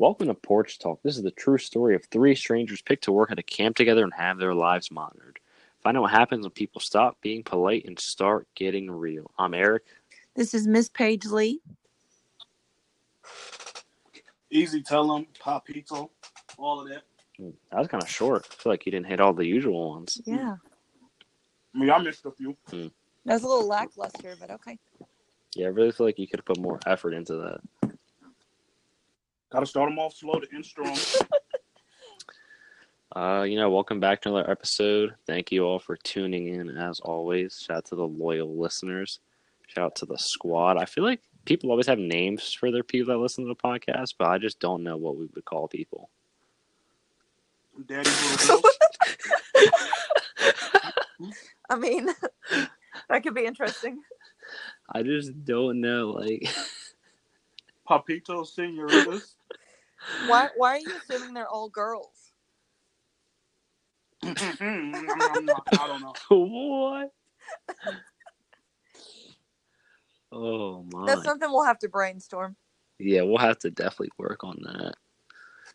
Welcome to Porch Talk. This is the true story of three strangers picked to work at a camp together and have their lives monitored. Find out what happens when people stop being polite and start getting real. I'm Eric. This is Miss Paige Lee. Easy tell them, Papito, all of that. That was kind of short. I feel like you didn't hit all the usual ones. Yeah. Mm. I mean, I missed a few. Hmm. That was a little lackluster, but okay. Yeah, I really feel like you could have put more effort into that. Got to start them off slow to end strong. Uh, you know, welcome back to another episode. Thank you all for tuning in as always. Shout out to the loyal listeners. Shout out to the squad. I feel like people always have names for their people that listen to the podcast, but I just don't know what we would call people. Daddy's little girls. I mean, that could be interesting. I just don't know. Like, Papito senoritas. Why why are you assuming they're all girls? I'm not- I don't know. what? oh my! That's something we'll have to brainstorm. Yeah, we'll have to definitely work on that.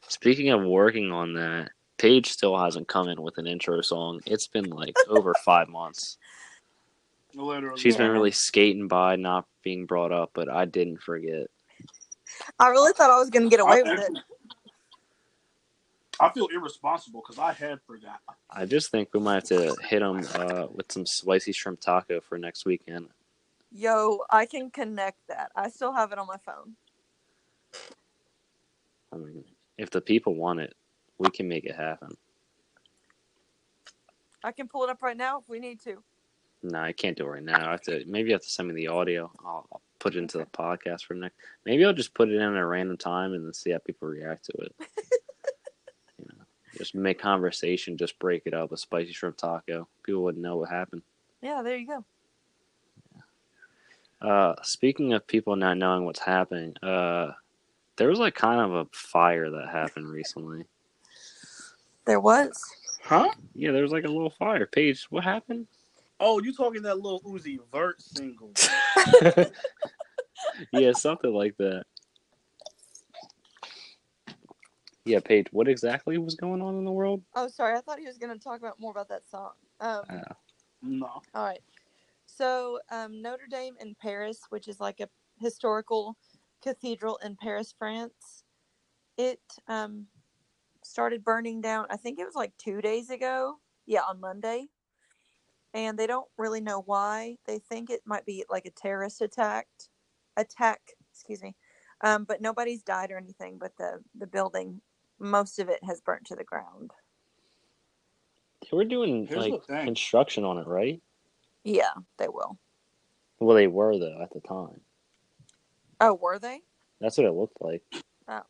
Speaking of working on that, Paige still hasn't come in with an intro song. It's been like over five months. Literally. She's been really skating by, not being brought up, but I didn't forget. I really thought I was gonna get away with it. I feel irresponsible because I had forgot. I just think we might have to hit them uh, with some spicy shrimp taco for next weekend. Yo, I can connect that. I still have it on my phone. I mean, if the people want it, we can make it happen. I can pull it up right now if we need to. No, I can't do it right now. I have to. Maybe you have to send me the audio. I'll, I'll put it into the podcast for next. Maybe I'll just put it in at a random time and then see how people react to it. you know, just make conversation. Just break it up. A spicy shrimp taco. People wouldn't know what happened. Yeah, there you go. Uh, speaking of people not knowing what's happening, uh, there was like kind of a fire that happened recently. There was. Huh? Yeah, there was like a little fire. Paige, what happened? Oh, you talking that Lil Uzi Vert single? yeah, something like that. Yeah, Paige, what exactly was going on in the world? Oh, sorry. I thought he was gonna talk about more about that song. Um, Uh, No. All right. So, um, Notre Dame in Paris, which is like a historical cathedral in Paris, France, it um, started burning down. I think it was like two days ago. Yeah, on Monday. And they don't really know why. They think it might be like a terrorist attack. Attack, excuse me. Um, but nobody's died or anything. But the the building, most of it has burnt to the ground. they were doing Here's like construction on it, right? Yeah, they will. Well, they were though at the time. Oh, were they? That's what it looked like. Oh.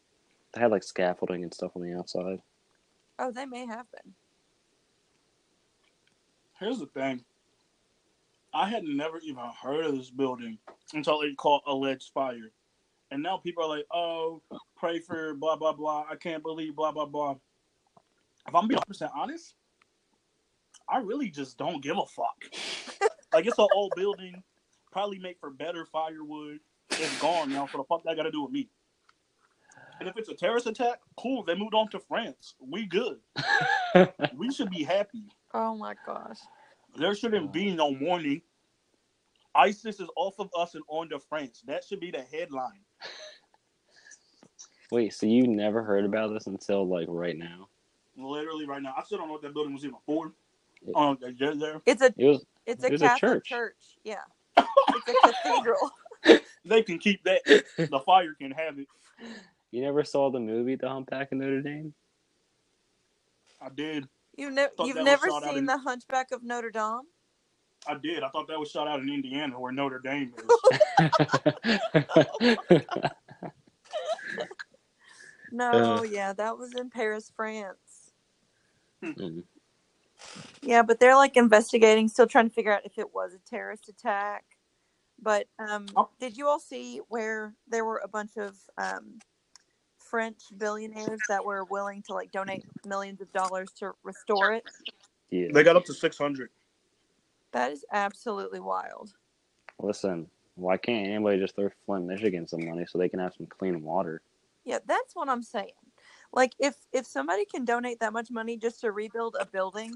They had like scaffolding and stuff on the outside. Oh, they may have been. Here's the thing. I had never even heard of this building until it caught alleged fire. And now people are like, oh, pray for blah, blah, blah. I can't believe blah, blah, blah. If I'm being 100% honest, I really just don't give a fuck. like, it's an old building, probably make for better firewood. It's gone now. So the fuck that got to do with me? And if it's a terrorist attack, cool. They moved on to France. We good. We should be happy. Oh my gosh. There shouldn't be no warning. ISIS is off of us and on to France. That should be the headline. Wait, so you never heard about this until like right now? Literally right now. I still don't know what that building was even for. Oh, they did there. It's a It was it's It a was a church. church. Yeah. It's a cathedral. They can keep that. The fire can have it. you never saw the movie The Humpback of Notre Dame? I did. You ne- Thought you've never seen in- the Hunchback of Notre Dame? I did. I thought that was shot out in Indiana where Notre Dame is. No, Uh. yeah, that was in Paris, France. Mm. Yeah, but they're like investigating, still trying to figure out if it was a terrorist attack. But um, Oh. did you all see where there were a bunch of um, French billionaires that were willing to like donate millions of dollars to restore it? yeah. They got up to 600. That is absolutely wild. Listen, why can't anybody just throw Flint, Michigan some money so they can have some clean water? Yeah, that's what I'm saying. Like if if somebody can donate that much money just to rebuild a building,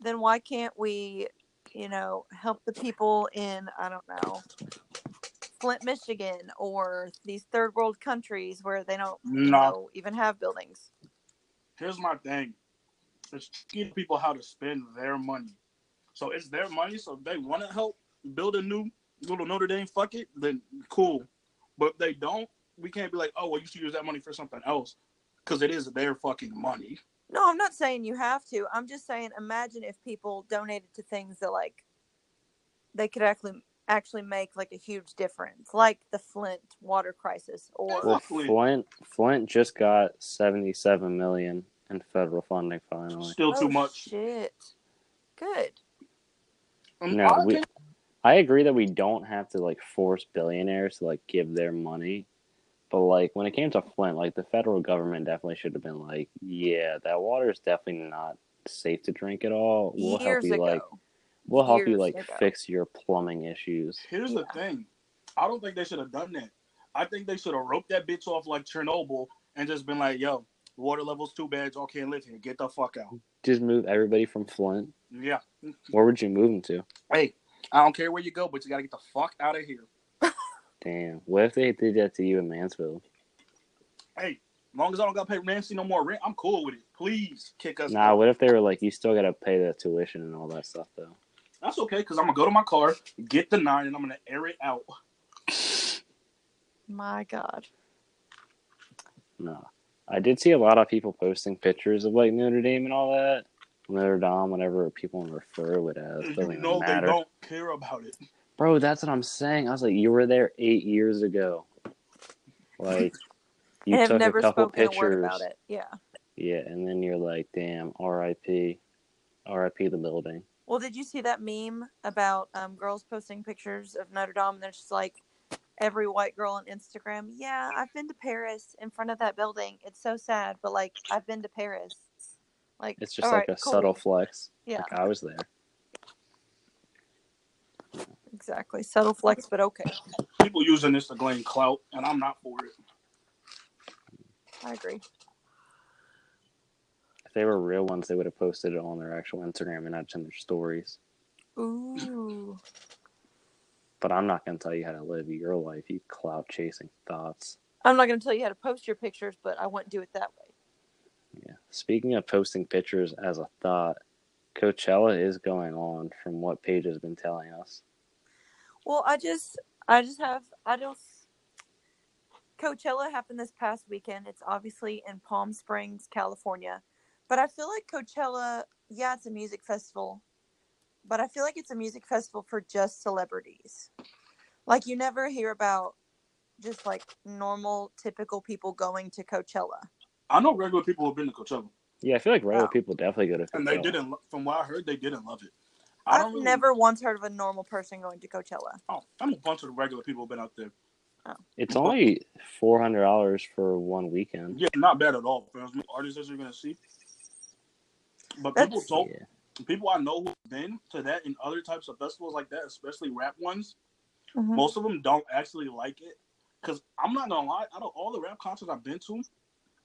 then why can't we, you know, help the people in I don't know, Flint, Michigan or these third world countries where they don't you know, even have buildings. Here's my thing: it's teaching people how to spend their money. So it's their money. So if they want to help build a new little Notre Dame, fuck it, then cool. But if they don't, we can't be like, oh, well, you should use that money for something else, because it is their fucking money. No, I'm not saying you have to. I'm just saying imagine if people donated to things that like they could actually actually make like a huge difference, like the Flint water crisis or Well, Flint Flint just got seventy seven million in federal funding finally. Still too Oh, much. Shit. Good. Um, No, I we, I agree that we don't have to like force billionaires to like give their money, but like when it came to Flint, like the federal government definitely should have been like, yeah, that water is definitely not safe to drink at all. We'll Years help you ago. like we'll help you like ago. fix your plumbing issues. Here's the thing. I don't think they should have done that. I think they should have roped that bitch off like Chernobyl and just been like, yo, water level's too bad. Y'all can't live here. Get the fuck out. Just move everybody from Flint. Yeah. Where would you move them to? Hey, I don't care where you go, but you got to get the fuck out of here. Damn. What if they did that to you in Mansfield? Hey, as long as I don't got to pay Nancy no more rent, I'm cool with it. Please kick us Nah, out. what if they were like, you still gotta pay the tuition and all that stuff though? That's okay because I'm going to go to my car, get the nine, and I'm going to air it out. My God. No. I did see a lot of people posting pictures of like Notre Dame and all that. Notre Dame, whatever people refer to it as, doesn't You know they matter. don't care about it. Bro, that's what I'm saying. I was like, you were there eight years ago. Like, you and have took never a couple pictures. a word about it. Yeah. Yeah, and then you're like, damn, R.I.P. R.I.P. the building. Well, did you see that meme about um, girls posting pictures of Notre Dame? And there's just like every white girl on Instagram. Yeah, I've been to Paris in front of that building. It's so sad, but like I've been to Paris. Like It's just like right, a cool. subtle flex. Yeah, Like, I was there. exactly. Subtle flex, but okay. People using this to gain clout, and I'm not for it. I agree. If they were real ones, they would have posted it on their actual Instagram and not in their stories. Ooh. But I'm not going to tell you how to live your life, you clout chasing thoughts. I'm not going to tell you how to post your pictures, but I wouldn't do it that way. Yeah. Speaking of posting pictures as a thought, Coachella is going on from what Paige has been telling us. Well, I just, I just have, I don't. Coachella happened this past weekend. It's obviously in Palm Springs, California, but I feel like Coachella, yeah, it's a music festival, but I feel like it's a music festival for just celebrities. Like you never hear about just like normal, typical people going to Coachella. I know regular people who've been to Coachella, Yeah, I feel like regular Wow. people definitely go to and they didn't. From what I heard, they didn't love it. I I've really, never once heard of a normal person going to Coachella. Oh, I'm a bunch of regular people who've been out there. Oh. It's only four hundred dollars for one weekend. Yeah, not bad at all. For as many artists as you're gonna see. But people That's- told Yeah. people I know who've been to that and other types of festivals like that, especially rap ones. Mhm. Most of them don't actually like it. Cause I'm not gonna lie, out of all the rap concerts I've been to,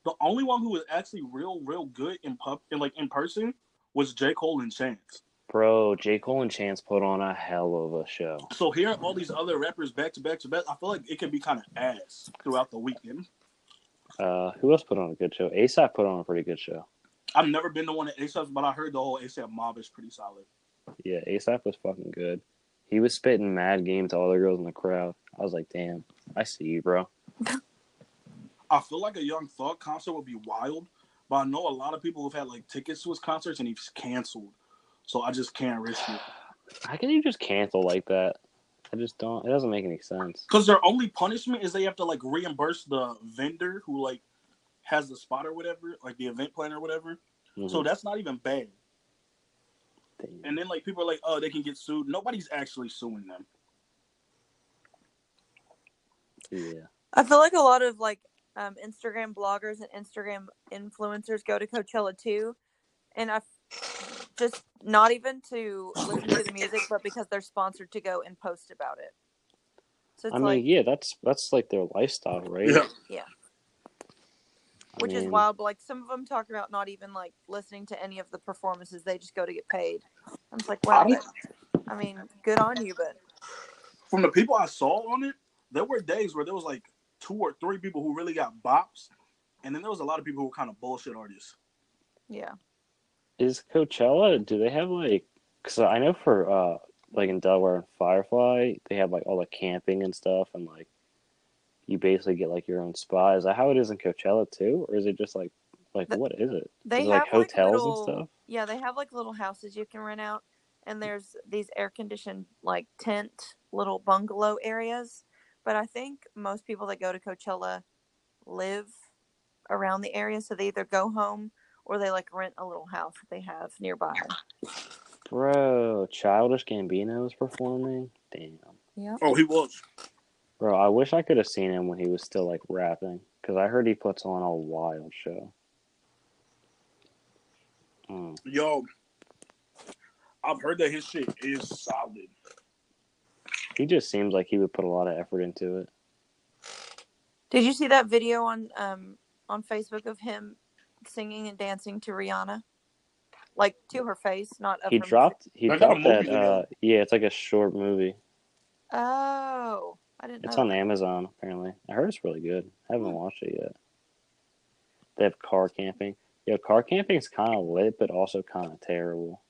the only one who was actually real, real good in pub in like in person was J. Cole and Chance. Bro, J. Cole and Chance put on a hell of a show. So hearing all these other rappers back to back to back, I feel like it can be kind of ass throughout the weekend. Uh, who else put on a good show? ASAP put on a pretty good show. I've never been to one at ASAP, but I heard the whole ASAP mob is pretty solid. Yeah, ASAP was fucking good. He was spitting mad game to all the girls in the crowd. I was like, damn, I see you, bro. I feel like a Young Thug concert would be wild, but I know a lot of people who've had like tickets to his concerts and he's canceled. So I just can't risk it. How can you just cancel like that? I just don't. It doesn't make any sense. Because their only punishment is they have to like reimburse the vendor who like has the spot or whatever, like the event planner or whatever. So Mhm. that's not even bad. Damn. And then like people are like, oh, they can get sued. Nobody's actually suing them. yeah. I feel like a lot of like um, Instagram bloggers and Instagram influencers go to Coachella too, and I just not even to listen to the music, but because they're sponsored to go and post about it. So it's I mean, like, yeah, that's that's like their lifestyle, right? Yeah. I which is wild. But like some of them talk about not even like listening to any of the performances; they just go to get paid. I'm just like, wow. I- that- I mean, good on you, but From the people I saw on it, there were days where there was like two or three people who really got bops, and then there was a lot of people who were kind of bullshit artists. yeah. Is Coachella? Do they have like? Because I know for uh, like in Delaware and Firefly, they have like all the camping and stuff, and like you basically get like your own spa. Is that how it is in Coachella too, or is it just like like The- what is it? They is it have like hotels little, and stuff? Yeah, they have like little houses you can rent out, and there's these air conditioned like tent little bungalow areas. But I think most people that go to Coachella live around the area, so they either go home or they like rent a little house that they have nearby. Bro, Childish Gambino is performing. Damn. Yeah. Oh, he was. Bro, I wish I could have seen him when he was still like rapping, because I heard he puts on a wild show. Mm. Yo, I've heard that his shit is solid. He just seems like he would put a lot of effort into it. Did you see that video on um on Facebook of him singing and dancing to Rihanna? Like to her face, not of He her music. dropped. He They dropped that. Uh, yeah, it's like a short movie. Oh, I didn't It's know. on. Amazon apparently. I heard it's really good. I haven't watched it yet. They have car camping. Yeah, car camping is kind of lit, but also kind of terrible.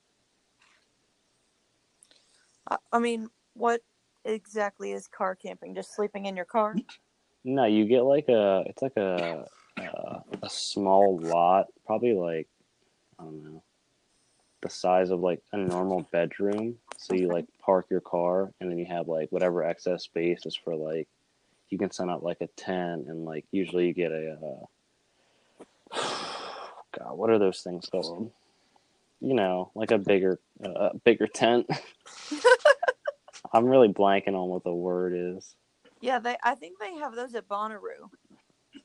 I, I mean, what exactly is car camping? Just sleeping in your car? No, you get like a. It's like a uh, a small lot, probably like I don't know, the size of like a normal bedroom. So you like park your car, and then you have like whatever excess space is for like you can set up like a tent, and like usually you get a. Uh, God, what are those things called? You know, like a bigger, uh, bigger tent. I'm really blanking on what the word is. Yeah, they. I think they have those at Bonnaroo.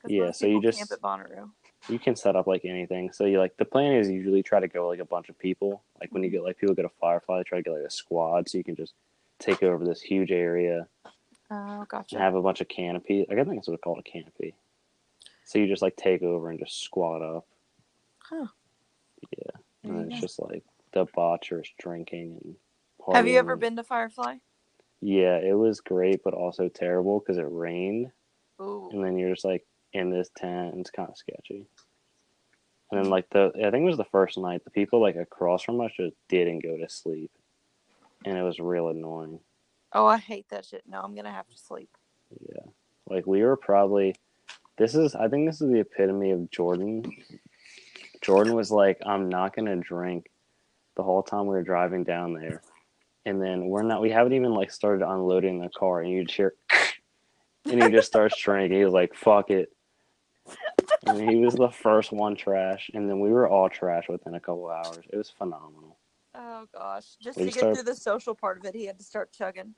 Yeah, so you just- camp at Bonnaroo. You can set up like anything. So you like the plan is usually try to go like a bunch of people. Like when you get like people get a Firefly, they try to get like a squad so you can just take over this huge area Oh, gotcha. and have a bunch of canopies. I think that's what it's called a canopy. So you just like take over and just squat up. Huh. Yeah. And it's just like debaucherous drinking and Have you ever been to Firefly? Yeah, it was great, but also terrible because it rained. Ooh. and then you're just like in this tent and it's kind of sketchy. And then like the i think it was the first night the people like across from us just didn't go to sleep. And it was real annoying. Oh, I hate that shit. No, I'm gonna have to sleep. yeah. Like we were probably this is i think this is the epitome of jordan. Jordan was like i'm not gonna drink the whole time we were driving down there. And then we're not we haven't even like started unloading the car and you just hear and he just starts drinking he was like fuck it and he was the first one trash and then we were all trash within a couple hours it was phenomenal Oh gosh, just We to get start- through the social part of it, he had to start chugging.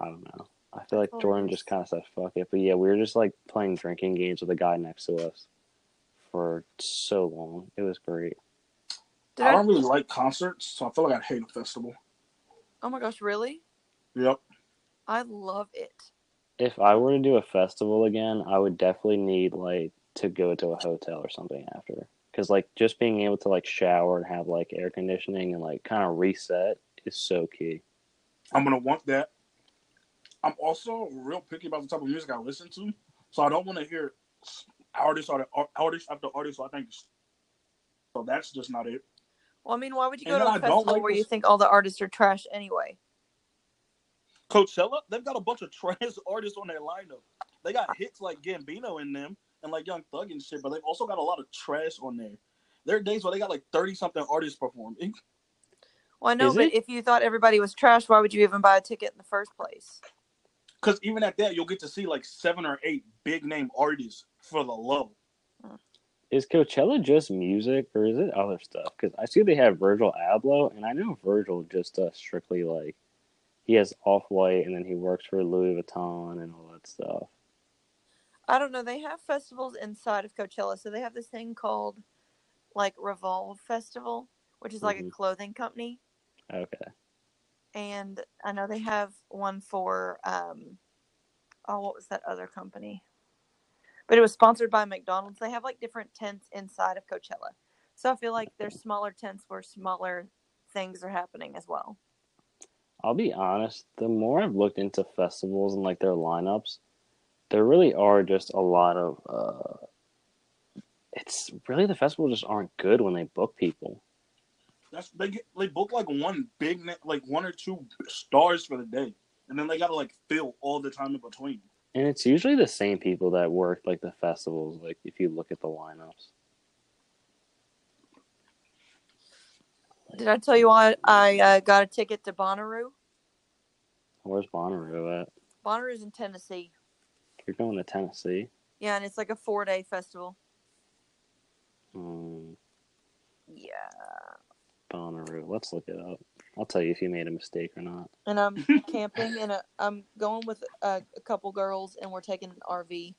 i don't know i feel like That's jordan just kind of said fuck it but yeah we were just like playing drinking games with the guy next to us for so long it was great Did I I? don't really like concerts, so I feel like I'd hate a festival. Oh my gosh, really? Yep. I love it. If I were to do a festival again, I would definitely need like to go to a hotel or something after. Because like just being able to like shower and have like air conditioning and like kind of reset is so key. I'm gonna want that. I'm also real picky about the type of music I listen to, so I don't want to hear artist or artist after artist. So I think so. That's just not it. Well, I mean, why would you go And to then a I don't festival like where you think all the artists are trash anyway? Coachella, they've got a bunch of trash artists on their lineup. They got hits like Gambino in them and like Young Thug and shit, but they've also got a lot of trash on there. There are days where they got like thirty something artists performing. Well, I know, Is but it? if you thought everybody was trash, why would you even buy a ticket in the first place? Because even at that, you'll get to see like seven or eight big name artists for the low. Is Coachella just music or is it other stuff? Because I see they have Virgil Abloh, and I know Virgil just does strictly like he has Off White, and then he works for Louis Vuitton and all that stuff. I don't know. They have festivals inside of Coachella, so they have this thing called like Revolve Festival, which is like a Mhm. clothing company. Okay, and I know they have one for um, oh, what was that other company? But it was sponsored by McDonald's. They have like different tents inside of Coachella. So I feel like there's smaller tents where smaller things are happening as well. I'll be honest, the more I've looked into festivals and like their lineups, there really are just a lot of uh it's really the festivals just aren't good when they book people. That's they get they book like one big like one or two stars for the day, and then they gotta like fill all the time in between. And it's usually the same people that work like the festivals, like if you look at the lineups. Did I tell you I, I uh, got a ticket to Bonnaroo? Where's Bonnaroo at? Bonnaroo's in Tennessee. You're going to Tennessee? Yeah, and it's like a four day festival. Hmm, Yeah. Bonnaroo. Let's look it up. I'll tell you if you made a mistake or not. And I'm camping and uh, I'm going with a, a couple girls and we're taking an RV.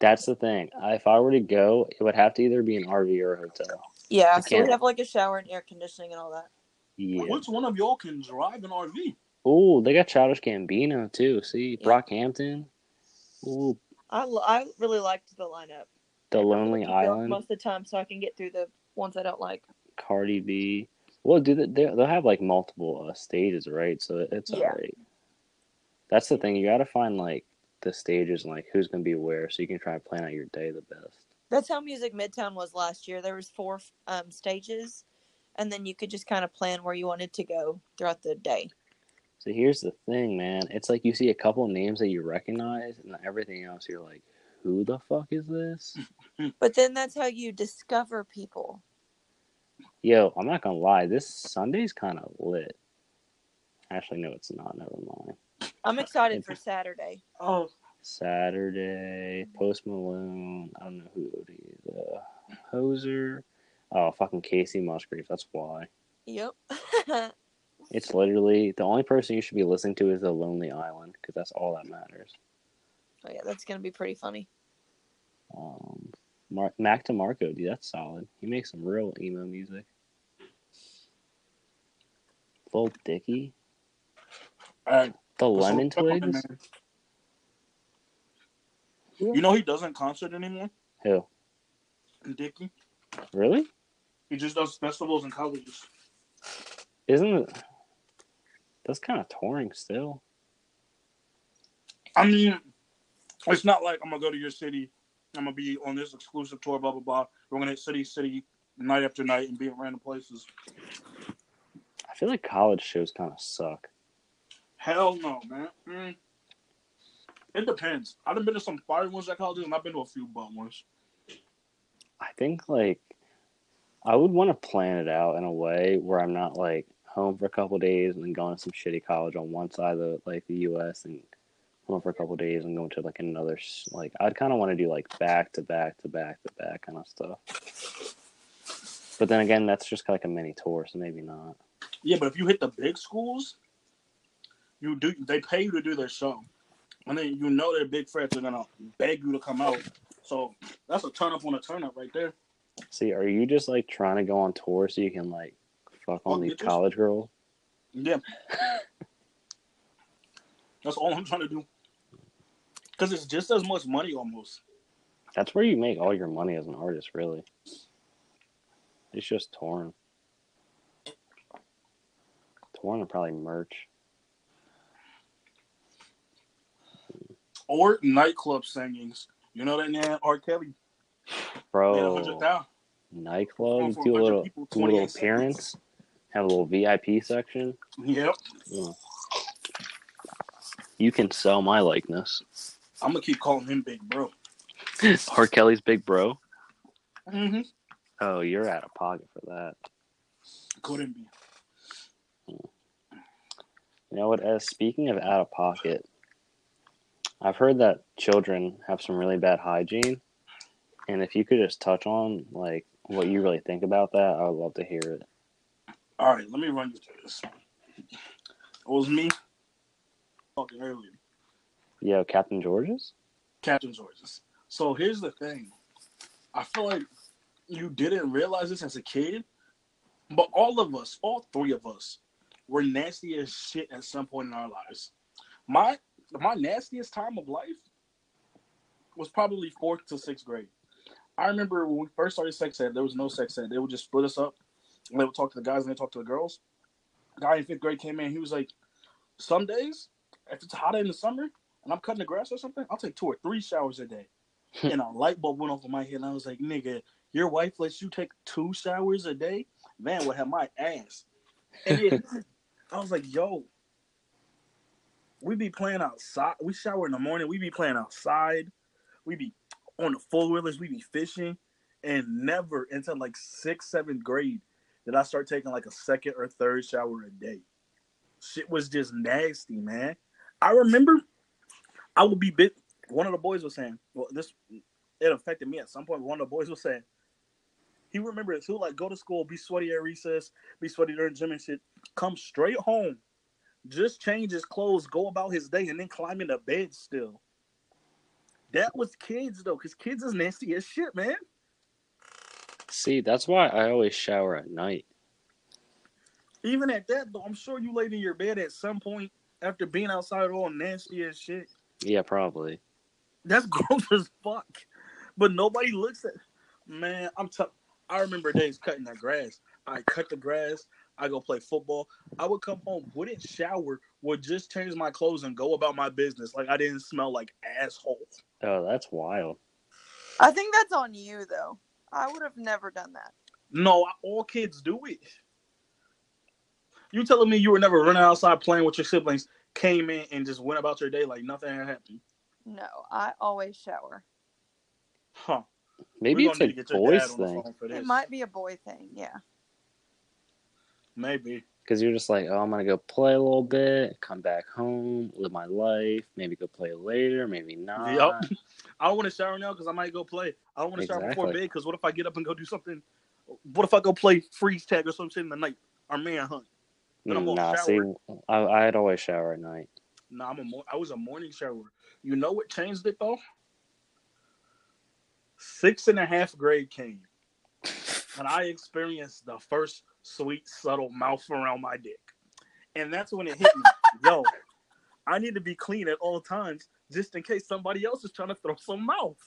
That's the thing. If I were to go, it would have to either be an RV or a hotel. Yeah, I so can't- we have like a shower and air conditioning and all that. Yeah. Which one of y'all can drive an RV? Oh, they got Childish Gambino too. See, Yeah. Brockhampton. Ooh, I, I really liked the lineup. The I prefer to Lonely Island. Most of the time, so I can get through the ones I don't like. Cardi B. Well, do they? they- They'll have like multiple uh, stages, right? So it's Yeah. alright. That's the thing. You got to find like the stages and like who's gonna be where, so you can try and plan out your day the best. That's how Music Midtown was last year. There was four um, stages, and then you could just kind of plan where you wanted to go throughout the day. So here's the thing, man. It's like you see a couple names that you recognize, and everything else you're like, who the fuck is this? But then that's how you discover people. Yo, I'm not gonna lie. This Sunday's kind of lit. Actually, no, it's not. Never mind. I'm excited for Saturday. Oh, Saturday, Post Malone. I don't know who it is. Uh, Hozier. Oh, fucking Kacey Musgrave. That's why. Yep. It's literally the only person you should be listening to is the Lonely Island because that's all that matters. Oh yeah, that's gonna be pretty funny. Um, Mar- Mac DeMarco, dude, that's solid. He makes some real emo music. Lil Dicky, alright. the Lemon what's Twigs. Man. You know he doesn't concert anymore. Who? Dicky. Really? He just does festivals and colleges. Isn't it? That's kind of touring still. I mean, it's not like I'm gonna go to your city. I'm gonna be on this exclusive tour. Blah blah blah. We're gonna hit city city night after night and be in random places. I feel like college shows kind of suck. Hell no, man. Mm. It depends. I've been to some fire ones at colleges, and I've been to a few bum ones. I think like I would want to plan it out in a way where I'm not like home for a couple days and then going to some shitty college on one side of the, like the U.S. and home for a couple days and going to like another like I'd kind of want to do like back to back to back to back kind of stuff. But then again, that's just like a mini tour, so maybe not. Yeah, but if you hit the big schools, you do. They pay you to do their show, and then you know their big frets are gonna beg you to come out. So that's a turn up on a turn up right there. See, are you just like trying to go on tour so you can like fuck on these college girls? Yeah, that's all I'm trying to do. Because it's just as much money almost. That's where you make all your money as an artist, really. It's just touring. Touring and probably merch. Or nightclub singings. You know that man R. Kelly. Bro, nightclub, Going you for do a little, people, do a little 28 seconds. appearance, have a little VIP section. Yep. You can sell my likeness. I'm gonna keep calling him Big Bro. R. Kelly's big bro. Mm-hmm. Oh, you're out of pocket for that. Couldn't be. You know what? As speaking of out of pocket, I've heard that children have some really bad hygiene, and if you could just touch on like what you really think about that, I would love to hear it. All right, let me run you through this. It was me talking earlier, Yo, Captain George's. Captain George's. So here's the thing. I feel like you didn't realize this as a kid, but all of us, all three of us, were nasty as shit at some point in our lives. My my nastiest time of life was probably fourth to sixth grade. I remember when we first started sex ed, there was no sex ed. They would just split us up. And they would talk to the guys and they talk to the girls. guy in fifth grade came in. He was like, "Some days, if it's hot in the summer and I'm cutting the grass or something, I'll take two or three showers a day." and a light bulb went off in my head, and I was like, "Nigga, your wife lets you take two showers a day? Man, would have my ass." And then, I was like, "Yo, we be playing outside. We shower in the morning. We be playing outside. We be on the four wheelers. We be fishing, and never until like sixth, seventh grade did I start taking like a second or third shower a day. Shit was just nasty, man. I remember I would be bit. One of the boys was saying, "Well, this it affected me at some point." One of the boys was saying he remembered he would like go to school, be sweaty at recess, be sweaty during gym and shit, come straight home, just change his clothes, go about his day, and then climb into bed still. That was kids though, because kids is nasty as shit, man. See, that's why I always shower at night. Even at that though, I'm sure you laid in your bed at some point after being outside all nasty as shit. Yeah, probably. That's gross as fuck. But nobody looks at man, I'm t- I remember days cutting that grass. I cut the grass, I go play football. I would come home, wouldn't shower, would just change my clothes and go about my business. Like I didn't smell like asshole. Oh, that's wild. I think that's on you though. I would have never done that. No, all kids do it. You telling me you were never running outside playing with your siblings, came in and just went about your day like nothing had happened? No, I always shower. Huh. Maybe We're it's a need to get your boys dad on the thing. phone for this. It might be a boy thing, yeah. Maybe. Because you're just like, oh, I'm gonna go play a little bit, come back home, live my life, maybe go play later, maybe not. Yep. I don't want to shower now because I might go play. I don't want to shower before bed because what if I get up and go do something? What if I go play freeze tag or something in the night or manhunt? Then I'm nah, see. I, I'd always shower at night. Nah, I'm a I was a morning shower. You know what changed it though? Six and a half grade came, and I experienced the first sweet, subtle mouth around my dick, and that's when it hit me. Yo, I need to be clean at all times, just in case somebody else is trying to throw some mouth.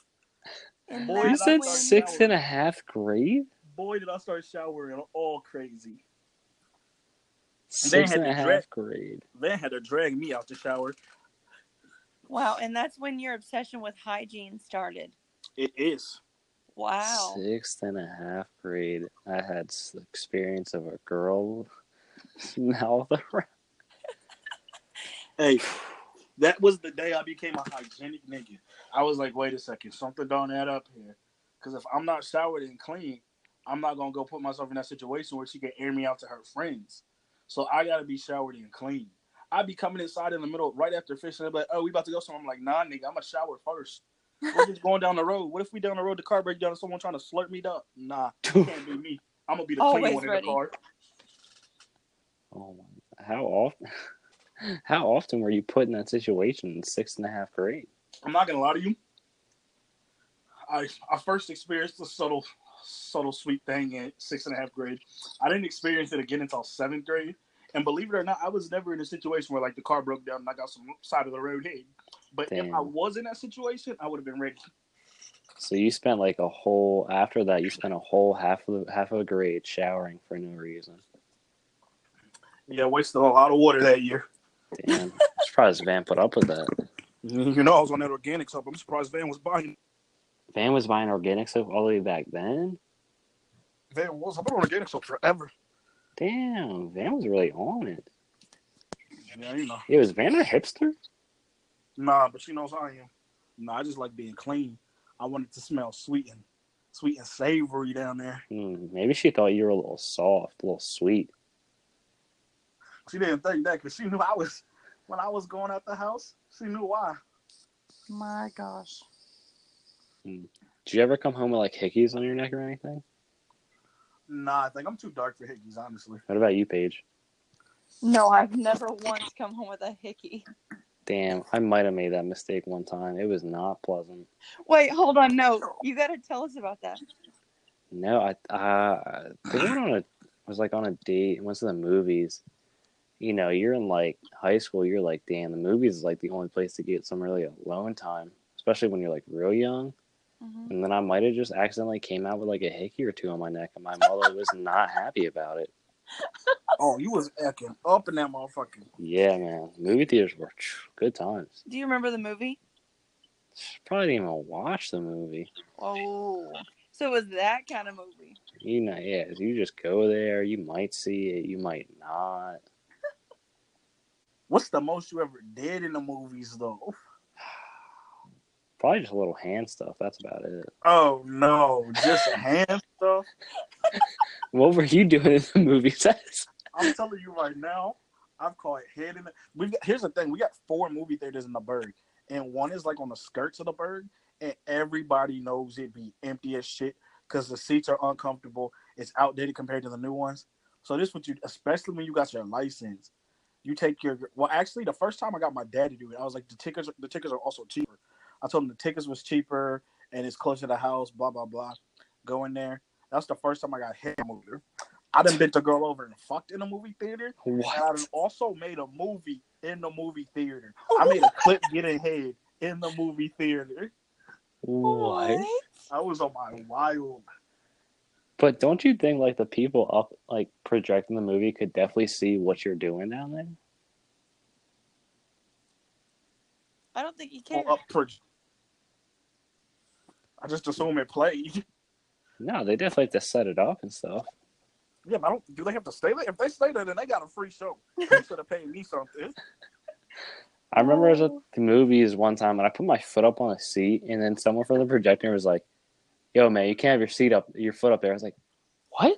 And Boy, You that's said when- six and a half grade? Boy, did I start showering all crazy. Six had and a half dress- grade. They had to drag me out the shower. Wow, and that's when your obsession with hygiene started. It is. Wow. Sixth and a half grade. I had the experience of a girl mouth around. Hey, that was the day I became a hygienic nigga. I was like, wait a second, something don't add up here. Because if I'm not showered and clean, I'm not gonna go put myself in that situation where she can air me out to her friends. So I gotta be showered and clean. I'd be coming inside in the middle right after fishing. They'd be like, "Oh, we about to go somewhere." I'm like, "Nah, nigga, I'm gonna shower first. We're just going down the road. What if we down the road, the car break down, and someone trying to slurp me up? Nah, can't be me. I'm gonna be the clean Always one in ready. the car. Oh my! How often? How often were you put in that situation in sixth and a half grade? I'm not gonna lie to you. I I first experienced the subtle subtle sweet thing in sixth and a half grade. I didn't experience it again until seventh grade. And believe it or not, I was never in a situation where like the car broke down and I got some side of the road hit. But if I was in that situation, I would have been ready. So you spent like a whole after that. You spent a whole half of the, half of a grade showering for no reason. Yeah, wasted a lot of water that year. Damn! I'm surprised Van put up with that. You know, I was on that organic stuff. I'm surprised Van was buying. Van was buying organic soap all the way back then. Van was. I've been on organic stuff forever. Damn, Van was really on it. Yeah, you know. It was Van a hipster? Nah, but she knows I am. Nah, I just like being clean. I wanted to smell sweet and sweet and savory down there. Hmm, maybe she thought you were a little soft, a little sweet. She didn't think that because she knew I was when I was going out the house. She knew why. My gosh. Did you ever come home with like hickeys on your neck or anything? Nah, I think I'm too dark for hickeys, honestly. What about you, Paige? No, I've never once come home with a hickey. Damn, I might have made that mistake one time. It was not pleasant. Wait, hold on. No, you got to tell us about that. No, I uh, I went on a was like on a date and went to the movies, you know, you're in like high school, you're like, damn, the movies is like the only place to get some really alone time, especially when you're like real young. Mhm. And then I might have just accidentally came out with like a hickey or two on my neck, and my mother was not happy about it. Oh, you was acting up in that motherfucker. Yeah, man, movie theaters were good times. Do you remember the movie? Probably didn't even watch the movie. Oh, so it was that kind of movie. You know, yeah, you just go there. You might see it, you might not. What's the most you ever did in the movies though? Probably just a little hand stuff. That's about it. Oh no, just hand stuff. What were you doing in the movie sets? I'm telling you right now, I've caught head in. The, we've got, here's the thing: we got four movie theaters in the Berg, and one is like on the skirts of the Berg, and everybody knows it'd be empty as shit because the seats are uncomfortable. It's outdated compared to the new ones. So this what you, especially when you got your license, you take your. Well, actually, the first time I got my dad to do it, I was like, the tickets, the tickets are also cheaper. I told him the tickets was cheaper and it's closer to the house. Blah blah blah. Go in there. That's the first time I got hit in a movie. I done been to girl over and fucked in a movie theater. And I done also made a movie in the movie theater. I made a clip getting head in the movie theater. What? I was on my wild. But don't you think like the people up like projecting the movie could definitely see what you're doing down there? I don't think he cared. Well, up pro- I just assume it played. No, they definitely have to set it up and stuff. Yeah, but I don't. Do they have to stay there? If they stay there, then they got a free show. They should have paid me something. I remember I was at the movies one time and I put my foot up on a seat and then someone from the projector was like, Yo man, you can't have your seat up your foot up there. I was like, What?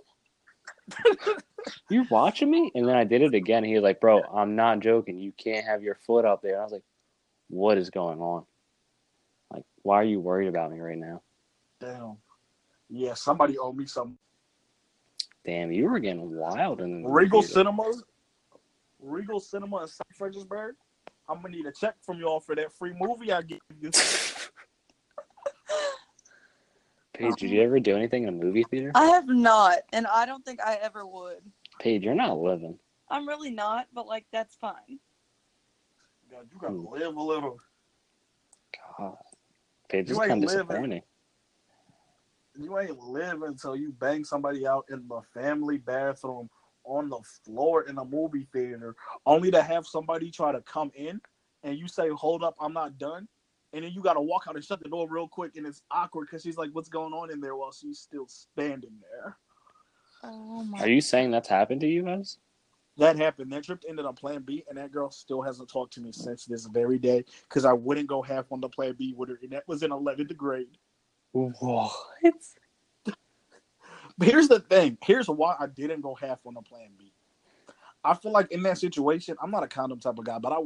You're watching me? And then I did it again. He was like, Bro, I'm not joking. You can't have your foot up there. I was like, What is going on? Like, why are you worried about me right now? Damn. Yeah, somebody owed me some. Damn, you were getting wild in the Regal theater. Cinemas, Regal Cinema in South Fredericksburg. I'm gonna need a check from y'all for that free movie I gave you. Paige, did you ever do anything in a movie theater? I have not, and I don't think I ever would. Paige, you're not living. I'm really not, but like that's fine. God, you gotta hmm. live a little. God. Paige, this You is kind of disappointing. You ain't live until you bang somebody out in the family bathroom on the floor in a movie theater, only to have somebody try to come in and you say, "Hold up, I'm not done," and then you gotta walk out and shut the door real quick, and it's awkward because she's like, "What's going on in there?" while she's still standing there. Oh my. Are you saying that's happened to you guys? That happened. That trip ended on Plan B, and that girl still hasn't talked to me since this very day because I wouldn't go half on the Plan B with her, and that was in 11th grade. What? But here's the thing. Here's why I didn't go half on the Plan B. I feel like in that situation, I'm not a condom type of guy, but I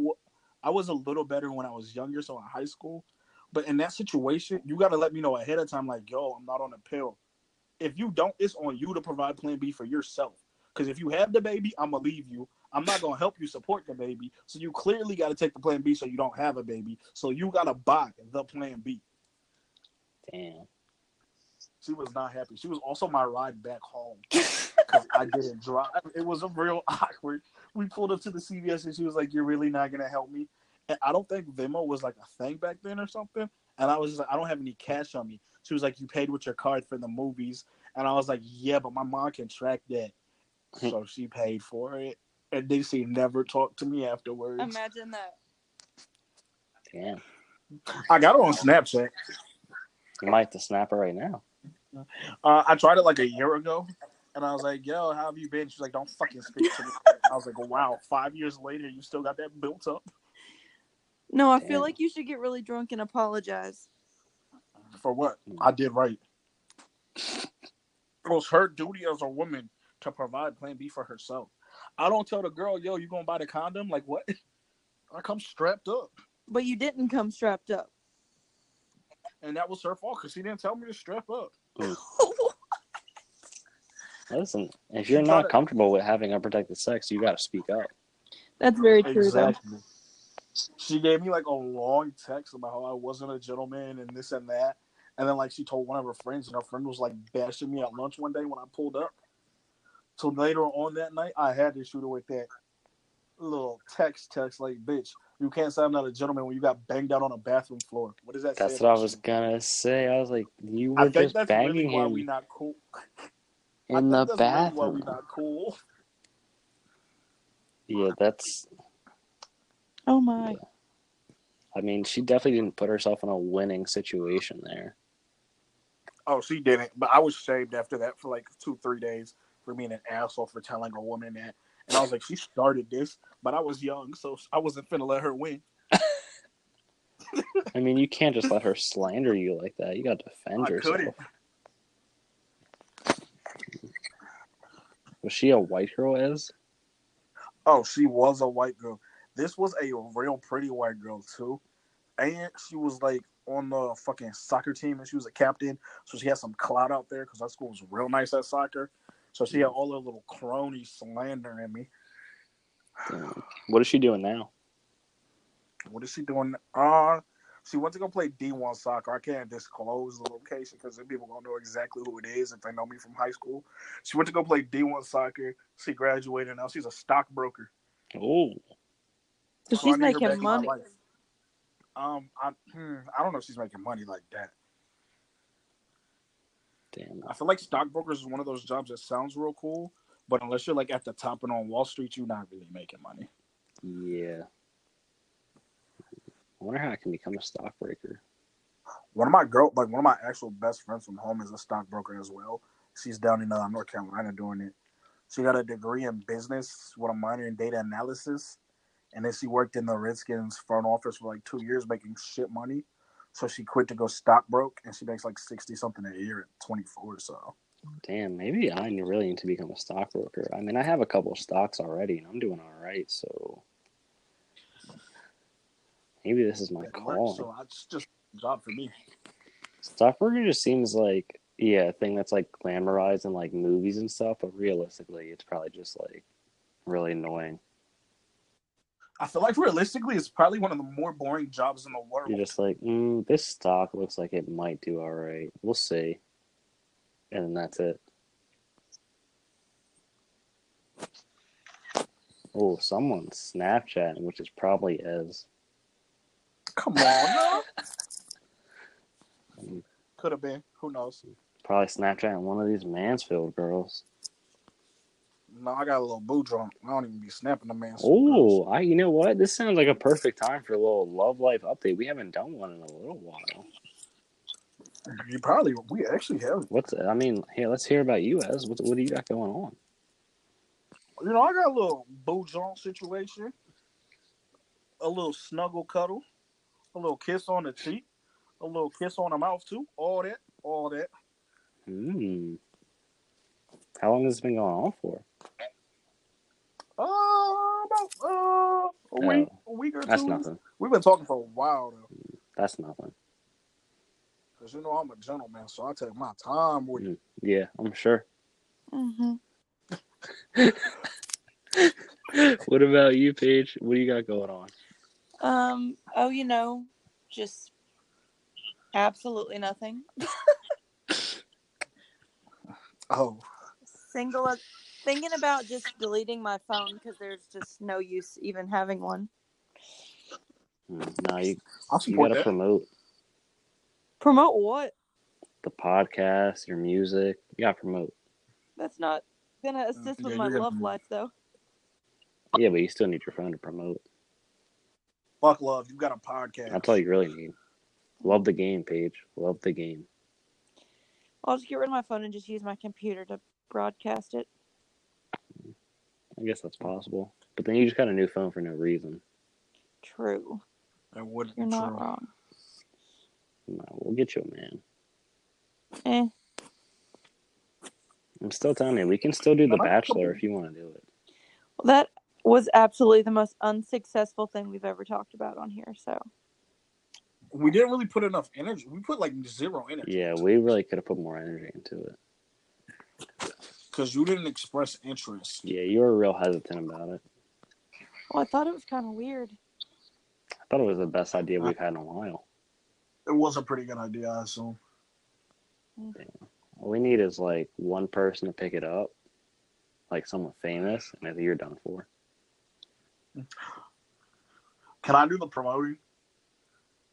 I was a little better when I was younger, so in high school. But in that situation, you got to let me know ahead of time, like, yo, I'm not on a pill. If you don't, it's on you to provide Plan B for yourself. Because if you have the baby, I'm gonna leave you. I'm not gonna help you support the baby. So you clearly got to take the Plan B, so you don't have a baby. So you got to buy the Plan B. Damn. She was not happy. She was also my ride back home because I didn't drive. It was a real awkward. We pulled up to the CVS and she was like, "You're really not gonna help me." And I don't think Venmo was like a thing back then or something. And I was just like, "I don't have any cash on me." She was like, "You paid with your card for the movies," and I was like, "Yeah, but my mom can track that." So she paid for it, and then she never talked to me afterwards. Imagine that. Damn. I got her on Snapchat. You might have to snap her right now. Uh, I tried it like a year ago, and I was like, "Yo, how have you been?" She's like, "Don't fucking speak to me." I was like, "Wow, five years later, you still got that built up No, I Damn. feel like you should get really drunk and apologize. for what I did right." It was her duty as a woman to provide Plan B for herself. I don't tell the girl, "Yo, you gonna buy the condom?" Like what? I come strapped up, But you didn't come strapped up. And that was her fault because she didn't tell me to strap up. Hmm. Listen, if you're not comfortable with having unprotected sex, you got to speak up. That's very true, Exactly. She gave me like a long text about how I wasn't a gentleman and this and that. And then like she told one of her friends, and her friend was like bashing me at lunch one day when I pulled up. So later on that night, I had to shoot her with that. little text text like, "Bitch, you can't say I'm not a gentleman when you got banged out on a bathroom floor." What does that? That's say what I was you? gonna say. I was like, you I were think just that's banging really why him we not cool. I in think the that's really why bathroom. we not cool. Yeah, that's. Oh my. Yeah. I mean, she definitely didn't put herself in a winning situation there. Oh, she didn't, but I was shamed after that for like two, three days for being an asshole for telling a woman that. And I was like, she started this, but I was young, so I wasn't finna let her win. I mean, you can't just let her slander you like that. You got to defend I yourself. couldn't. Was she a white girl? Is Oh, she was a white girl. This was a real pretty white girl too, and she was like on the fucking soccer team, and she was a captain, so she had some clout out there because our school was real nice at soccer. So she had all her little cronies slandering me. Damn. what is she doing now? What is she doing? Uh she went to go play D one soccer. I can't disclose the location because then people gonna know exactly who it is if they know me from high school. She went to go play D one soccer. She graduated. Now she's a stockbroker. Oh, So So she's need her back making money. Um, I, hmm, I don't know if she's making money like that. Damn. I feel like stockbrokers is one of those jobs that sounds real cool, but unless you're like at the top and on Wall Street, you're not really making money. Yeah. I wonder how I can become a stockbroker. One of my girl, like one of my actual best friends from home, is a stockbroker as well. She's down in uh, North Carolina doing it. She got a degree in business with a minor in data analysis, and then she worked in the Redskins front office for like two years, making shit money. So she quit to go stockbroke, and she makes like sixty something a year at twenty four. So Damn, maybe I really need to become a stockbroker. I mean, I have a couple of stocks already, and I'm doing all right. So maybe this is my calling. So it's just a job for me. Stockbroker just seems like yeah, a thing that's like glamorized in like movies and stuff, but realistically, it's probably just like really annoying. I feel like realistically, it's probably one of the more boring jobs in the world. You're just like, mm, this stock looks like it might do all right. We'll see, and then that's it. Oh, someone's Snapchatting, which is probably Ez. Come on, Mm, could have been. Who knows? Probably Snapchatting one of these Mansfield girls. No, I got a little boo drunk. I don't even be snapping the man. Oh, I you know what? This sounds like a perfect time for a little love life update. We haven't done one in a little while. you probably we actually have. What's I mean, hey, let's hear about you, Ez. What what do you got going on? You know, I got a little boo drunk situation, a little snuggle cuddle, a little kiss on the cheek, a little kiss on the mouth too. All that, all that. Hmm. How long has this been going on for? Uh, about uh, a week, a week or two. That's nothing. We've been talking for a while though, That's nothing. because you know I'm a gentleman, so I take my time with it. Yeah, I'm sure. hmm what about you, Paige? What do you got going on? Um. Oh, you know, just absolutely nothing. Oh, Single. Thinking about just deleting my phone because there's just no use even having one. Hmm, No, you I you support gotta that. promote Promote what? the podcast, your music. You gotta promote. That's not gonna assist with yeah, my love promote. life though. Yeah, but you still need your phone to promote. Fuck love, you've got a podcast. That's all you really need. Love the game, Paige. Love the game. I'll just get rid of my phone and just use my computer to broadcast it. I guess that's possible. But then you just got a new phone for no reason. True. That would You're be not true. wrong. No, we'll get you a man. Eh. I'm still telling you, we can still do The Bachelor if you want to do it. Well, that was absolutely the most unsuccessful thing we've ever talked about on here. So We didn't really put enough energy. We put like zero energy. Yeah, we really could have put more energy into it. Because you didn't express interest. Yeah, you were real hesitant about it. well, I thought it was kind of weird. I thought it was the best idea we've had in a while. It was a pretty good idea, I mm. assume. All we need is like one person to pick it up, like someone famous, and I think you're done for. Can I do the promoting?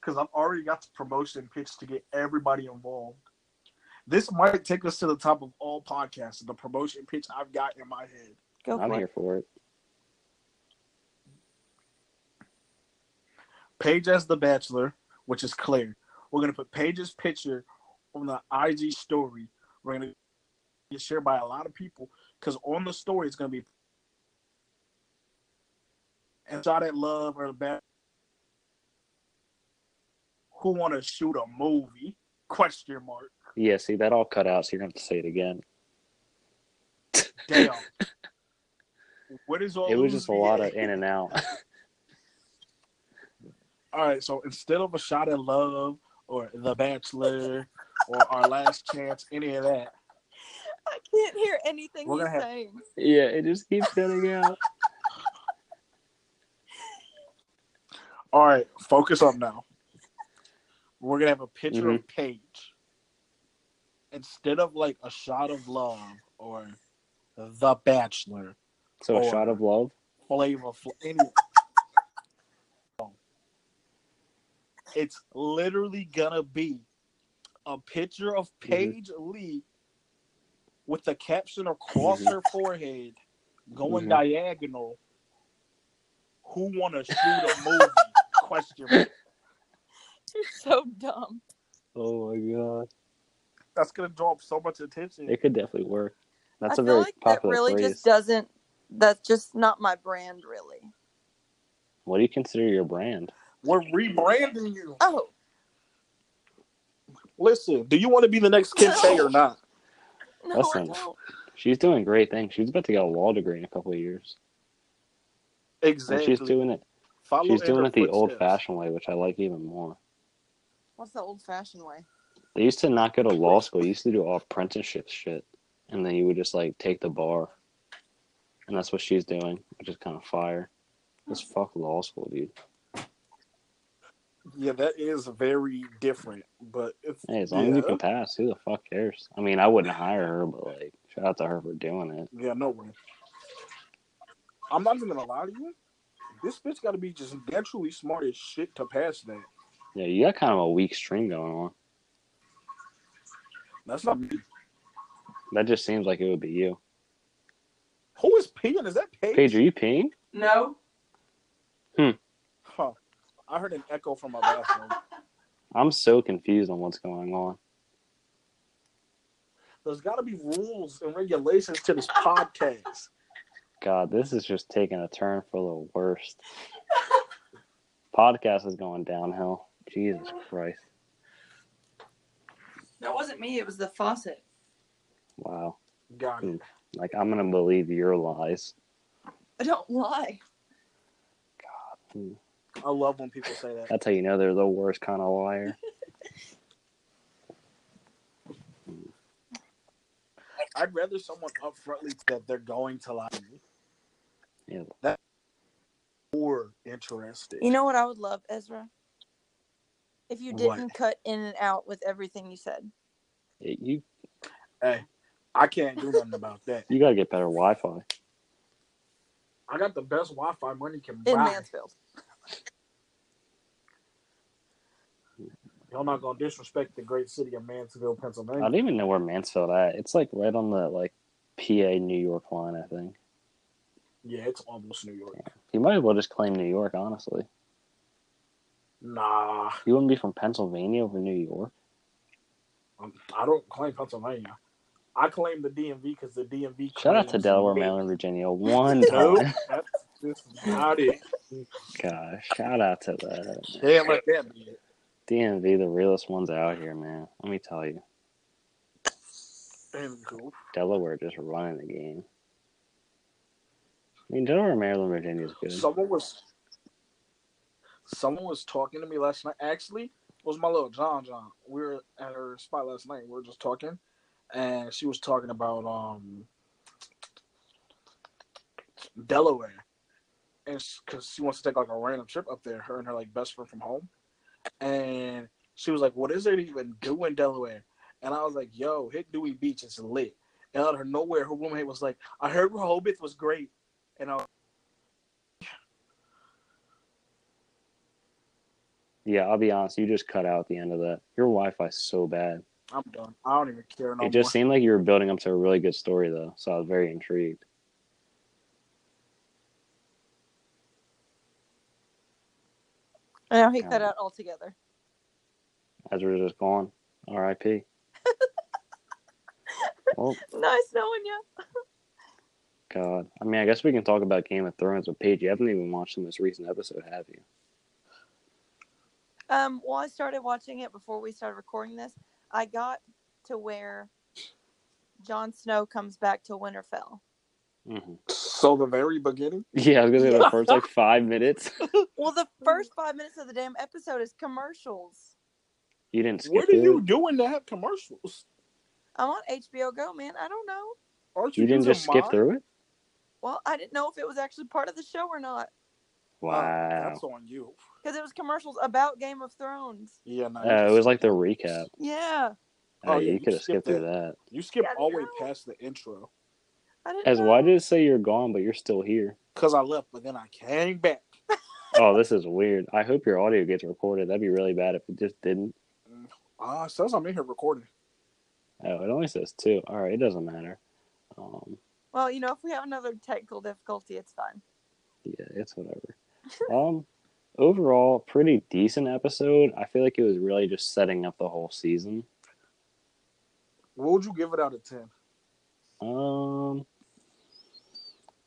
Because I've already got the promotion pitch to get everybody involved. This might take us to the top of all podcasts. The promotion pitch I've got in my head. Go I'm here it. for it. Paige as the Bachelor, which is clear. We're gonna put Paige's picture on the IG story. We're gonna get shared by a lot of people because on the story it's gonna be and shot at love or the bad. Who want to shoot a movie? Question mark. Yeah, see that all cut out, so you're gonna have to say it again. Damn. what is all? It was just a lot of in and out. All right, so instead of a shot at love or The Bachelor or Our Last Chance, any of that, I can't hear anything We're he's have- saying. yeah, it just keeps cutting out. All right, focus up now. We're gonna have a picture Mm-hmm. of Paige instead of like a shot of love or The Bachelor, So a shot of love. Flavor, Fl- any. It's literally gonna be a picture of Mm-hmm. Paige Lee with the caption across Mhm. her forehead going Mhm. diagonal. Who want to shoot a movie? Question. mark. You're so dumb. Oh my god, That's gonna draw up so much attention. it could definitely work. That's I a feel very like that popular really phrase. just doesn't. That's just not my brand, really. What do you consider your brand? We're rebranding you. Oh, Listen, do you want to be the next Kim K or not? no, Listen. I don't. She's doing great things. She's about to get a law degree in a couple of years. And Exactly. she's doing it. Follow She's doing it the old-fashioned way, which I like even more. What's the old-fashioned way? They used to not go to law school. You used to do all apprenticeship shit, and then you would just like take the bar, and that's what she's doing, which is kind of fire. Just fuck law school, dude. Yeah, that is very different, but it's Hey, as long as you can pass, who the fuck cares? I mean, I wouldn't hire her, but like, shout out to her for doing it. Yeah, no way. I'm not even gonna lie to you. This bitch got to be just naturally smart as shit to pass that. Yeah, you got kind of a weak stream going on. That's not me. That just seems like it would be you. Who is peeing? Is that Paige? Paige, are you peeing? No. Hmm. Huh. I heard an echo from my bathroom. I'm so confused on what's going on. There's got to be rules and regulations to this podcast. God, this is just taking a turn for the worst. Podcast is going downhill. Jesus Christ. That wasn't me. It was the faucet. Wow. Got it. Hmm. Like, I'm going to believe your lies. I don't lie. God. I love when people say that. That's how you know they're the worst kind of liar. I'd rather someone upfrontly that they're going to lie to me. Yeah. That more interesting. You know what I would love, Ezra? If you didn't cut in and out with everything you said. It- you hey, I can't do nothing about that. you got to get better Wi Fi. I got the best Wi-Fi money can In buy. Mansfield. Y'all not gonna disrespect the great city of Mansfield, Pennsylvania. I don't even know where Mansfield at. It's like right on the like PA New York line, I think. Yeah, it's almost New York. You might as well just claim New York, honestly. Nah, You wouldn't be from Pennsylvania over New York. I'm- I don't claim Pennsylvania. I claim the DMV because the DMV. Shout out to Delaware. Maryland, Virginia. One Nope, time. that's just not it. Gosh, shout out to that. Can't let that be it. DMV, the realest ones out here, man. Let me tell you. And cool. Delaware just running the game. I mean, Delaware, Maryland, Virginia is good. Someone was someone was talking to me last night. Actually, it was my little John John. We were at her spot last night. We were just talking, and she was talking about um Delaware, and because she wants to take like a random trip up there. Her and her like best friend from home, and she was like, "What is there to even do in Delaware?" And I was like, "Yo, hit Dewey Beach. It's lit." And out of nowhere, her roommate was like, "I heard Rehoboth was great," and I. Was, Yeah, I'll be honest. You just cut out at the end of that. Your Wi-Fi's so bad. I'm done. I don't even care no it just more. seemed like you were building up to a really good story, though. So I was very intrigued. No, he cut Yeah. out altogether. As we're just going, R.I.P. well, Nice knowing you. God. I mean, I guess we can talk about Game of Thrones with Paige. You haven't even watched the most recent episode, have you? Um, well, I started watching it before we started recording this. I got to where Jon Snow comes back to Winterfell. hmm So the very beginning. Yeah, I was gonna say the first like five minutes. Well, the first five minutes of the damn episode is commercials. You didn't skip through. What are through you doing to have commercials? I'm on HBO Go, man. I don't know. Aren't you, You didn't using just skip mine? through it? Well, I didn't know if it was actually part of the show or not Oh, Wow. that's on you. Because it was commercials about Game of Thrones. Yeah, no, Uh, it was like the recap. Yeah, Oh, Oh, yeah, yeah, you you could have skipped skipped through that. you skipped Yeah, all the way past the intro As know. why did it say you're gone, but you're still here? because I left, but then I came back. Oh, this is weird. I hope your audio gets recorded. That'd be really bad if it just didn't. Ah, it says I'm in here recording. Oh, it only says two. All right, it doesn't matter. Um, Well, you know, if we have another technical difficulty, it's fine. yeah, it's whatever. um, overall, pretty decent episode. I feel like it was really just setting up the whole season. What would you give it out of ten? Um,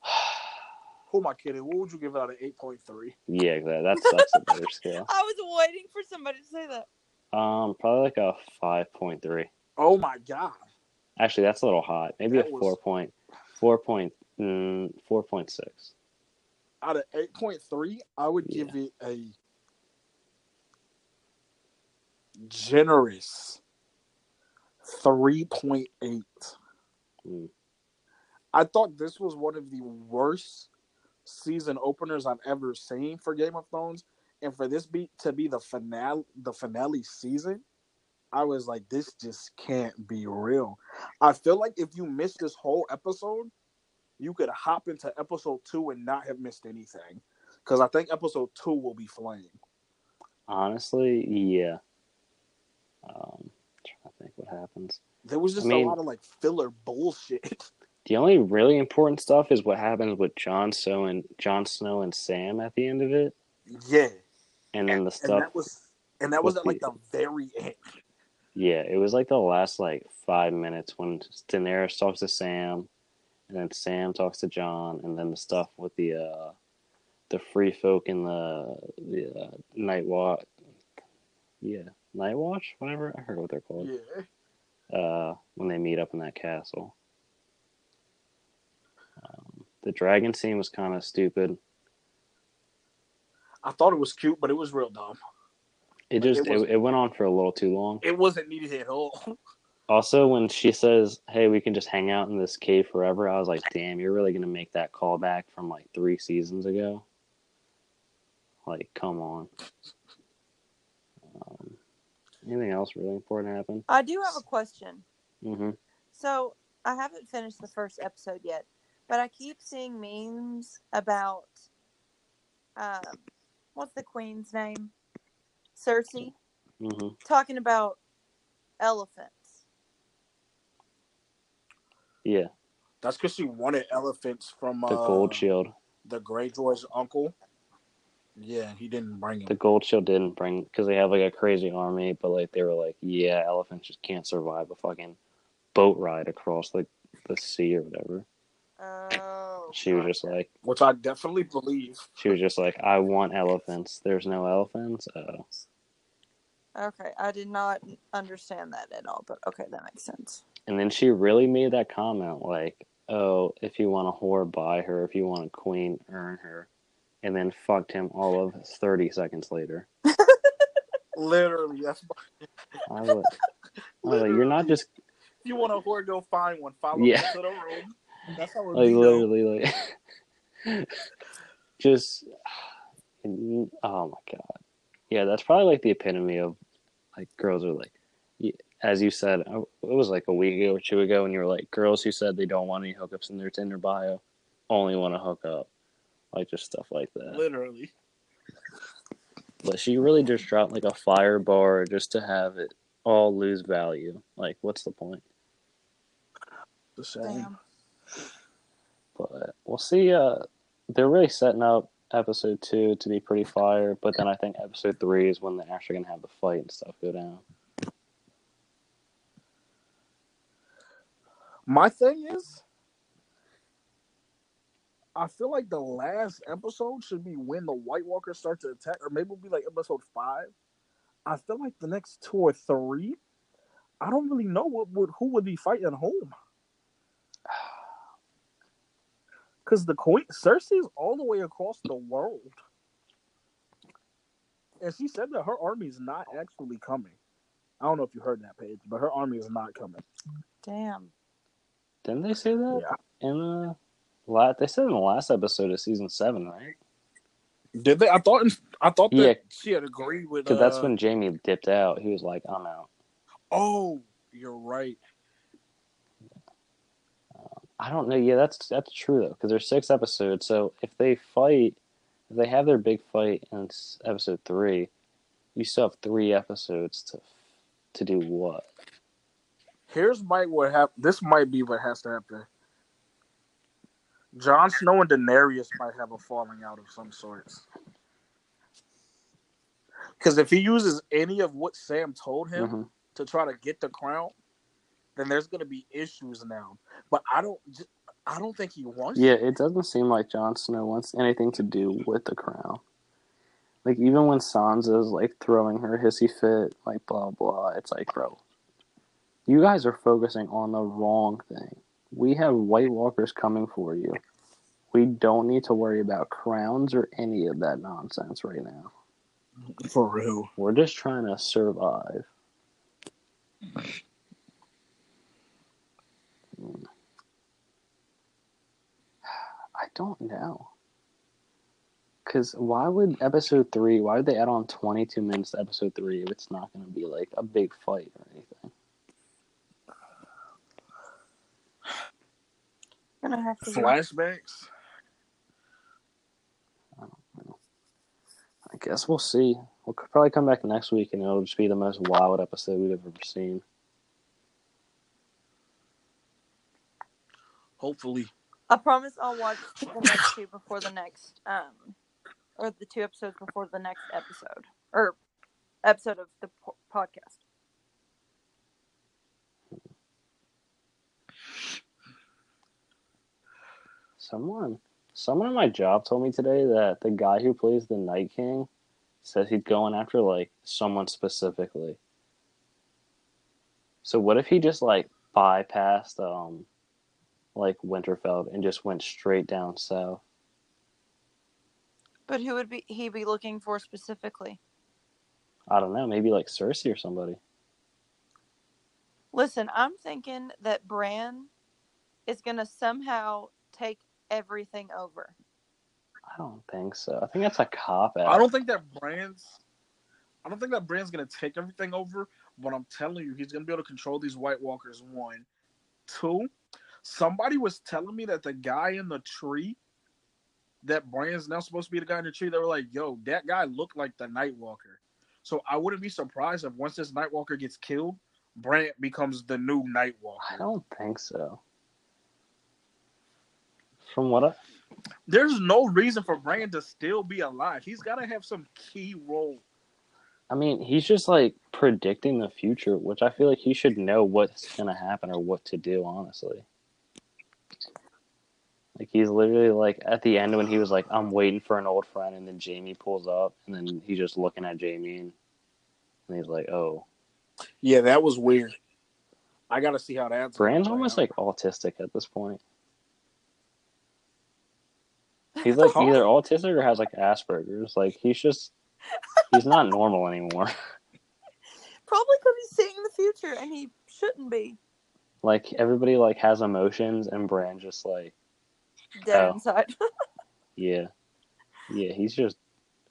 Who am I kidding? What would you give it out of eight point three? yeah, that that's that's a better scale. I was waiting for somebody to say that. Um, probably like a five point three. Oh my god! Actually, that's a little hot. Maybe That a was- four point, four point, mm, four point six. Out of eight point three, I would give it a generous three point eight. Mm. I thought this was one of the worst season openers I've ever seen for Game of Thrones, and for this be to be the finale, the finale season, I was like, this just can't be real. I feel like if you missed this whole episode, you could hop into episode two and not have missed anything, because I think episode two will be flame. Honestly, yeah. Um, trying to think what happens. There was just I mean- a lot of like filler bullshit. The only really important stuff is what happens with Jon Snow and Jon Snow and Sam at the end of it, yeah, and then the and stuff. that was and that was at like the- the very end. Yeah, it was like the last like five minutes when Daenerys talks to Sam, and then Sam talks to Jon, and then the stuff with the uh the free folk in the the uh, night watch. Yeah, night watch, whatever. I heard what they're called. Yeah. Uh, when they meet up in that castle. Um, the dragon scene was kind of stupid. I thought it was cute, but it was real dumb. It Like, just it it, it went on for a little too long. It wasn't needed at all. Also, when she says, "Hey, we can just hang out in this cave forever," I was like, "Damn, you're really gonna make that callback from like three seasons ago?" Like, come on. Um, anything else really important happen? I do have a question. hmm So I haven't finished the first episode yet, but I keep seeing memes about um, what's the queen's name? Cersei hmm talking about elephants. Yeah, That's because she wanted elephants from the uh, gold shield. the Greyjoy's uncle. Yeah, he didn't bring him. The gold shield didn't bring because they have like a crazy army, but like they were like, yeah, elephants just can't survive a fucking boat ride across like the sea or whatever. Oh, She was just like. which I definitely believe. She was just like, I want elephants. There's no elephants. Oh. okay. I did not understand that at all, but okay, that makes sense. And then she really made that comment like, oh, if you want a whore, buy her. If you want a queen, earn her. And then fucked him all of 30 seconds later. Literally, that's. I was like, I was like you're not just, If you want a whore, go find one. Follow Yeah. me to the room. That's how it like, literally, like, just, oh my God. Yeah, that's probably like the epitome of, like, girls are like, as you said, it was like a week ago or two ago, and you were like, girls who said they don't want any hookups in their Tinder bio only want to hook up. Like, just stuff like that. Literally. But she really just dropped like a fire bar just to have it all lose value. Like, what's the point? The same. Damn. But we'll see. Uh, they're really setting up episode two to be pretty fire, but then I think episode three is when they're actually gonna have the fight and stuff go down. My thing is, I feel like the last episode should be when the White Walkers start to attack, or maybe it'll be like episode five. I feel like the next two or three, I don't really know what would who would be fighting whom. Because the queen Cersei's all the way across the world, and she said that her army is not actually coming. I don't know if you heard that page, but her army is not coming. Damn. Didn't they say that Yeah. in the la They said in the last episode of season seven, right? Did they? I thought. I thought that Yeah. she had agreed with. Because that's uh, when Jaime dipped out. He was like, "I'm out." Oh, you're right. I don't know. Yeah, that's that's true though, because there's six episodes. So if they fight, if they have their big fight in episode three, you still have three episodes to to do what? Here's might what hap- This might be what has to happen. Jon Snow and Daenerys might have a falling out of some sorts. Because if he uses any of what Sam told him Mhm. to try to get the crown, then there's going to be issues now. But I don't. I don't think he wants. Yeah, it. it doesn't seem like Jon Snow wants anything to do with the crown. Like even when Sansa's like throwing her hissy fit, like blah blah, it's like, bro, you guys are focusing on the wrong thing. We have White Walkers coming for you. We don't need to worry about crowns or any of that nonsense right now. for real. We're just trying to survive. I don't know. Because why would episode three, why would they add on 22 minutes to episode three if it's not going to be like a big fight or anything? Gonna have to. Flashbacks. I guess we'll see. We'll probably come back next week and it'll just be the most wild episode we've ever seen. Hopefully. I promise I'll watch the next two before the next, um, or the two episodes before the next episode, or episode of the po- podcast. Someone, someone at my job told me today that the guy who plays the Night King says he's going after like someone specifically. So what if he just like bypassed um like Winterfell and just went straight down south? But who would be he be looking for specifically? I don't know, maybe like Cersei or somebody. Listen, I'm thinking that Bran is gonna somehow take everything over. I don't think so. I think that's a cop out. I don't think that Bran's. I don't think that Bran's gonna take everything over. But I'm telling you, he's gonna be able to control these White Walkers. One, two. Somebody was telling me that the guy in the tree, that Bran's now supposed to be the guy in the tree. They were like, "Yo, that guy looked like the Night Walker." So I wouldn't be surprised if once this Night Walker gets killed, Bran becomes the new Night Walker. I don't think so. From what I There's no reason for Bran to still be alive. He's got to have some key role. I mean, he's just like predicting the future, which I feel like he should know what's going to happen or what to do, honestly. Like, he's literally like at the end when he was like, I'm waiting for an old friend, and then Jaime pulls up, and then he's just looking at Jaime, and, and he's like, oh. Yeah, that was weird. I got to see how that's. Bran's almost out. like autistic at this point. He's like either autistic or has like Asperger's. Like, he's just, he's not normal anymore. Probably because he's seeing the future and he shouldn't be Like, everybody like has emotions, and Bran just like, dead Oh. inside. Yeah. Yeah, he's just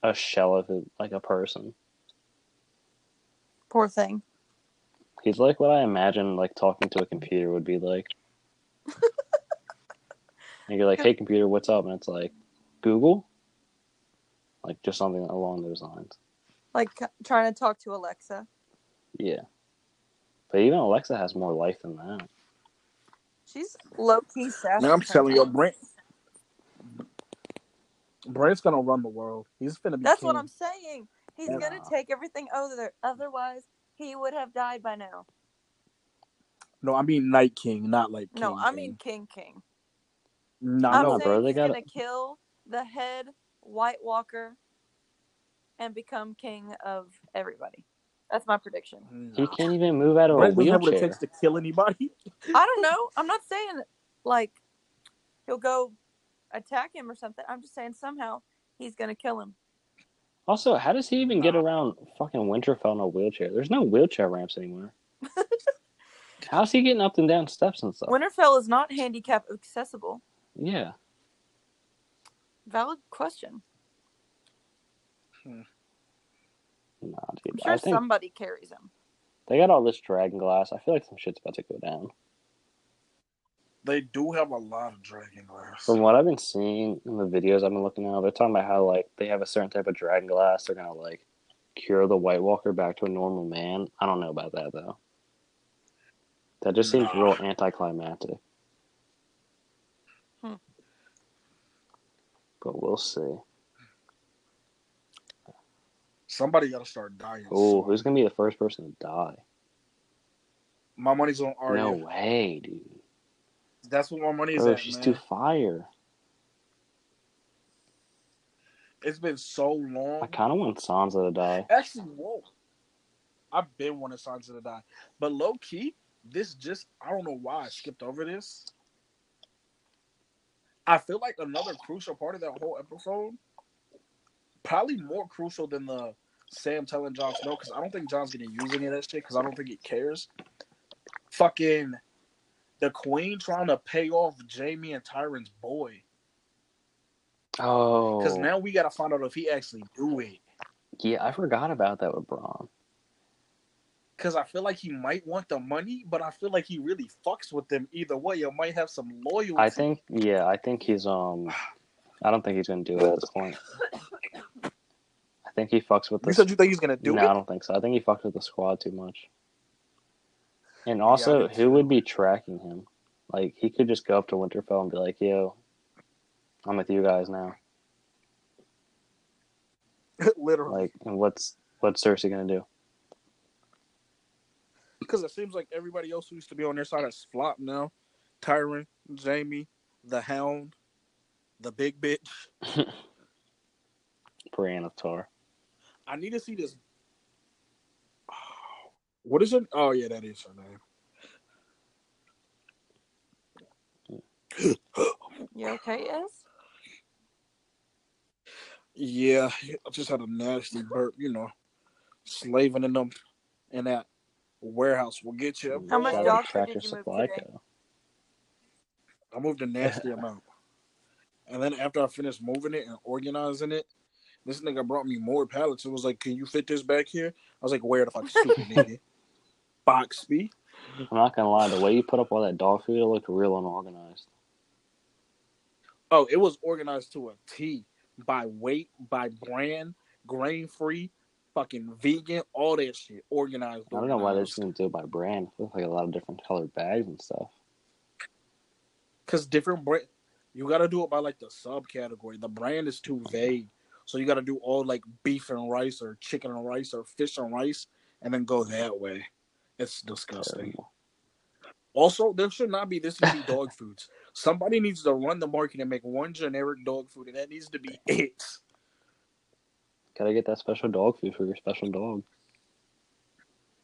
a shell of it, like a person. Poor thing. He's like what I imagine like talking to a computer would be like. and you're like, hey computer, what's up? And it's like, Google? Like just something along those lines. like trying to talk to Alexa. Yeah. But even Alexa has more life than that. She's low key sassy. Man, I'm telling you. Brent. Brent's gonna run the world. He's gonna be. That's what. I'm saying. He's Yeah. gonna take everything over. Otherwise, he would have died by now. No, I mean Night King, not like. King, no, I King. mean King King. No, I'm no, saying bro, they he's gotta- gonna kill the head White Walker and become king of everybody. That's my prediction. He can't even move out of a Brent doesn't have what it wheelchair. takes to kill anybody. I don't know. I'm not saying like he'll go attack him or something. I'm just saying somehow he's gonna kill him. Also, how does he even get around fucking Winterfell in a wheelchair? There's no wheelchair ramps anymore. How's he getting up and down steps and stuff? Winterfell is not handicap accessible. Yeah. Valid question. Hmm. Nah, I'm sure I think somebody carries him. they got all this dragon glass. I feel like some shit's about to go down. They do have a lot of dragon glass. From what I've been seeing in the videos I've been looking at, they're talking about how like they have a certain type of dragon glass. They're gonna like cure the White Walker back to a normal man. I don't know about that though. That just seems Nah. real anticlimactic. Hmm. But we'll see. Somebody got to start dying. Oh, who's gonna be the first person to die? My money's on Arya. No way, dude. That's what my money is Bro, at. she's man. too fire. It's been so long. I kind of want Sansa to die. Actually, whoa. I've been wanting Sansa to die. But low key, this just, I don't know why I skipped over this. I feel like another crucial part of that whole episode, probably more crucial than the Sam telling Jon Snow, because I don't think Jon's going to use any of that shit, because I don't think he cares. Fucking the queen trying to pay off Jaime and Tyrion's boy. Oh, Because now we got to find out if he actually do it. yeah, I forgot about that with Bronn. Because I feel like he might want the money, but I feel like he really fucks with them either way. You might have some loyalty. I think, yeah, I think he's um, I don't think he's gonna do it at this point. I think he fucks with you said you think he's gonna do no, I don't think so. I think he fucks with the squad too much. And also, do who would be tracking him? Like, he could just go up to Winterfell and be like, "Yo, I'm with you guys now." Literally, Like, and what's what's Cersei gonna do? Because it seems like everybody else who used to be on their side has flopped now. Tyrion, Jaime, the Hound, the big bitch. Brienne of Tarth. I need to see this. What is it? Oh yeah, that is her name. You okay, S? Yeah, I just had a nasty burp. You know, slaving in them in that warehouse will get you. How much Shout out dog to food Tractor did you move Supply today? Co. I moved a nasty amount. And then after I finished moving it and organizing it, this nigga brought me more pallets. It was like, "Can you fit this back here?" I was like, "Where the fuck, stupid nigga?" Boxby. I'm not gonna lie, the way you put up all that dog food, it looked real unorganized. Oh, it was organized to a T by weight, by brand, grain free, fucking vegan, all that shit organized. I don't know why they're just didn't do it by brand. It looked like a lot of different colored bags and stuff. Cause different brand, you got to do it by like the subcategory. The brand is too vague, so you got to do all like beef and rice, or chicken and rice, or fish and rice, and then go that way. It's disgusting. Terrible. Also, there should not be this many dog foods. Somebody needs to run the market and make one generic dog food, and that needs to be it. Gotta get that special dog food for your special dog.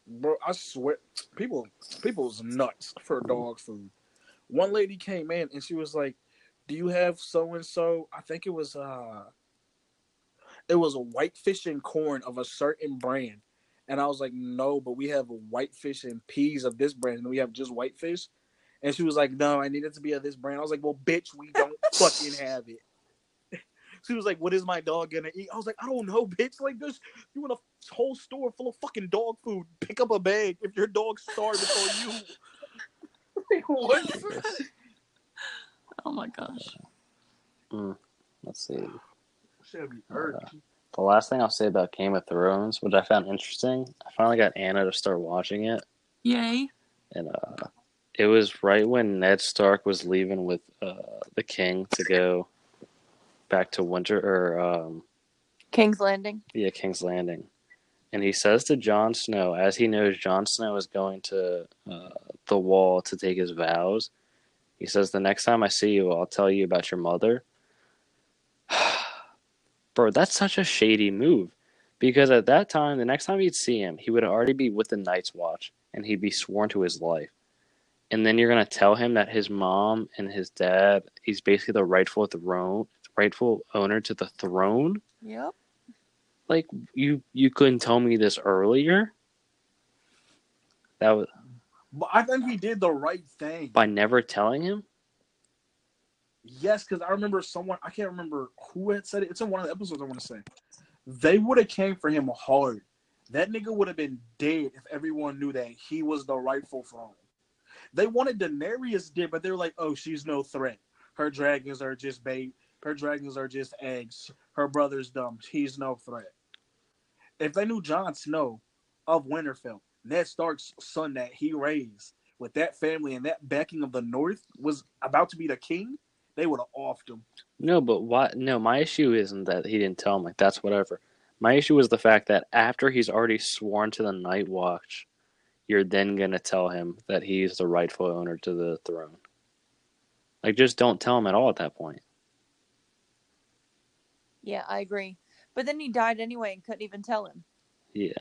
Bro, I swear, people, people's nuts for dog food. One lady came in and she was like, "Do you have so and so?" I think it was uh, it was a whitefish and corn of a certain brand, and I was like, "No, but we have whitefish and peas of this brand, and we have just whitefish." And she was like, "No, I need it to be of this brand." I was like, "Well, bitch, we don't fucking have it." She was like, "What is my dog gonna eat?" I was like, "I don't know, bitch. Like this, you in a whole store full of fucking dog food. Pick up a bag. If your dog's starving, it's on you." what? Oh my gosh. Mm. Let's see. Should be hurt. The last thing I'll say about Game of Thrones, which I found interesting, I finally got Anna to start watching it, Yay. and uh, it was right when Ned Stark was leaving with uh, the King to go back to Winter or um, King's Landing. yeah, King's Landing, and he says to Jon Snow, as he knows Jon Snow is going to uh, the Wall to take his vows, he says, "The next time I see you, I'll tell you about your mother." Bro, that's such a shady move. Because at that time, the next time you'd see him, he would already be with the Night's Watch and he'd be sworn to his life. And then you're gonna tell him that his mom and his dad, he's basically the rightful throne rightful owner to the throne. Yep. Like you you couldn't tell me this earlier. That was But I think he did the right thing. by never telling him. Yes, because I remember someone I can't remember who had said it. It's in one of the episodes I want to say. They would have came for him hard. That nigga would have been dead if everyone knew that he was the rightful throne. They wanted Daenerys dead, but they were like, "Oh, she's no threat. Her dragons are just bait. Her dragons are just eggs. Her brother's dumb. He's no threat." If they knew Jon Snow of Winterfell, Ned Stark's son that he raised, with that family and that backing of the North, was about to be the king, they would have offed him. No, but why? No, my issue isn't that he didn't tell him. Like that's whatever. My issue was the fact that after he's already sworn to the Night Watch, you're then gonna tell him that he's the rightful owner to the throne. Like, just don't tell him at all at that point. Yeah, I agree. But then he died anyway and couldn't even tell him. Yeah,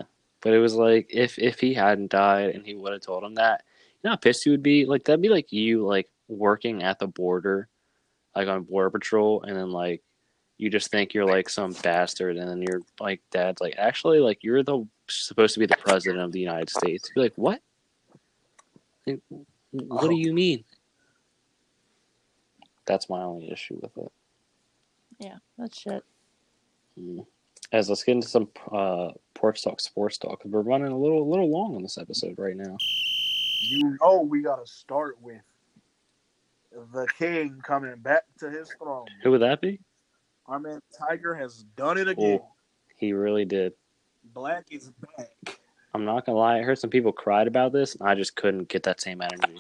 but it was like if if he hadn't died and he would have told him that, you know how pissed he would be. Like that'd be like you like working at the border, like on border patrol, and then like you just think you're like some bastard, and then your like dad's like actually like you're the supposed to be the president of the United States. You'd be like what? Like, what do oh. you mean? That's my only issue with it. Yeah, that's shit. Mm. As let's get into some uh, Porch Talk, sports talk, because we're running a little, a little long on this episode right now. You know we gotta start with the king coming back to his throne. Who would that be? Our man Tiger has done it again. He really did. Black is back. I'm not gonna lie. I heard some people cried about this, and I just couldn't get that same energy.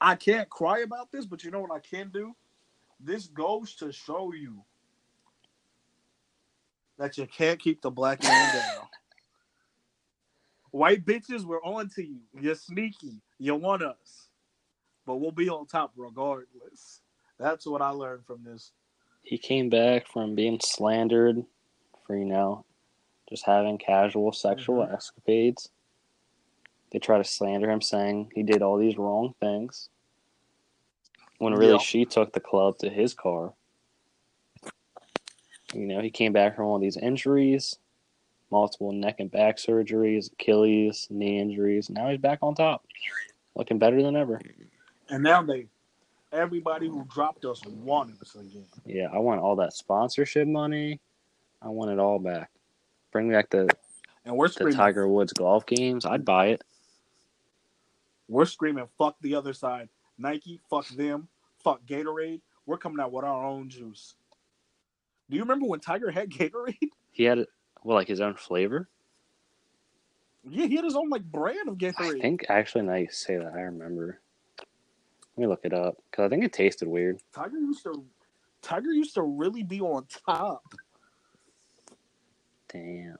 I can't cry about this, but you know what I can do? This goes to show you that you can't keep the black man down. White bitches, we're on to you. You're sneaky. You want us. But we'll be on top regardless. That's what I learned from this. He came back from being slandered for you know just having casual sexual Mhm. escapades. They try to slander him, saying he did all these wrong things. When really she took the club to his car. You know, he came back from all these injuries, multiple neck and back surgeries, Achilles, knee injuries. Now he's back on top, looking better than ever. And now they, everybody who dropped us wanted us again. Yeah, I want all that sponsorship money. I want it all back. Bring back the, And we're the Tiger Woods golf games. I'd buy it. we're screaming, fuck the other side. Nike, fuck them, fuck Gatorade. We're coming out with our own juice. Do you remember when Tiger had Gatorade? He had well, like his own flavor. Yeah, he had his own like brand of Gatorade. I think actually, now you say that, I remember. Let me look it up because I think it tasted weird. Tiger used to Tiger used to really be on top. Damn.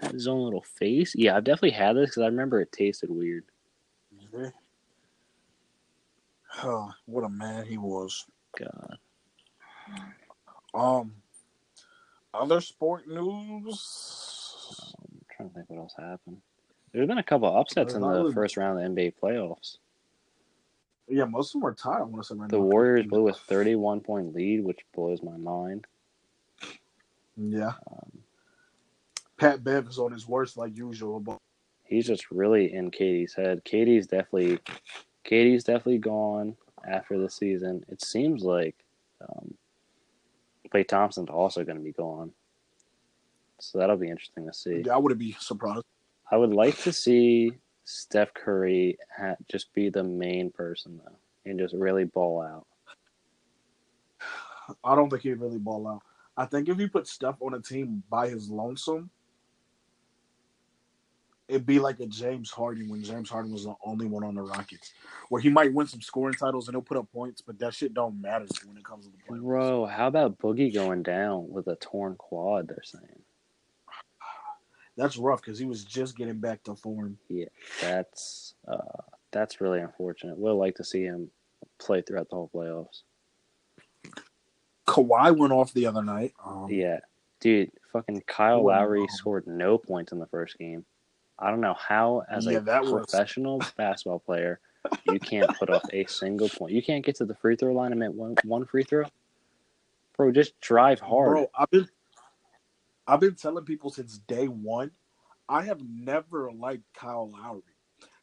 Had his own little face. Yeah, I've definitely had this because I remember it tasted weird. Yeah. Oh, what a man he was. God. Um, other sport news. I'm trying to think what else happened. There's been a couple upsets in the first round of the NBA playoffs. Yeah, most of them are tied. I want to say right The now. Warriors blew a 31 point lead, which blows my mind. Yeah, Um, Pat Bev is on his worst like usual, but he's just really in KD's head. KD's definitely, KD's definitely gone after the season. It seems like um, Klay Thompson's also going to be gone, so that'll be interesting to see. yeah, I wouldn't be surprised. I would like to see Steph Curry ha- just be the main person though, and just really ball out. I don't think he'd really ball out. I think if you put Steph on a team by his lonesome, it'd be like a James Harden when James Harden was the only one on the Rockets, where he might win some scoring titles and he'll put up points, but that shit don't matter when it comes to the playoffs. Bro, how about Boogie going down with a torn quad? They're saying That's rough because he was just getting back to form. Yeah, that's uh, that's really unfortunate. We'd like to see him play throughout the whole playoffs. Kawhi went off the other night. Um, Yeah, dude, fucking Kyle Lowry scored no points in the first game. I don't know how, as Yeah, a that was- professional basketball player, you can't put up a single point. You can't get to the free throw line and make one one free throw. Bro, just drive hard. Bro, I've been I've been telling people since day one, I have never liked Kyle Lowry.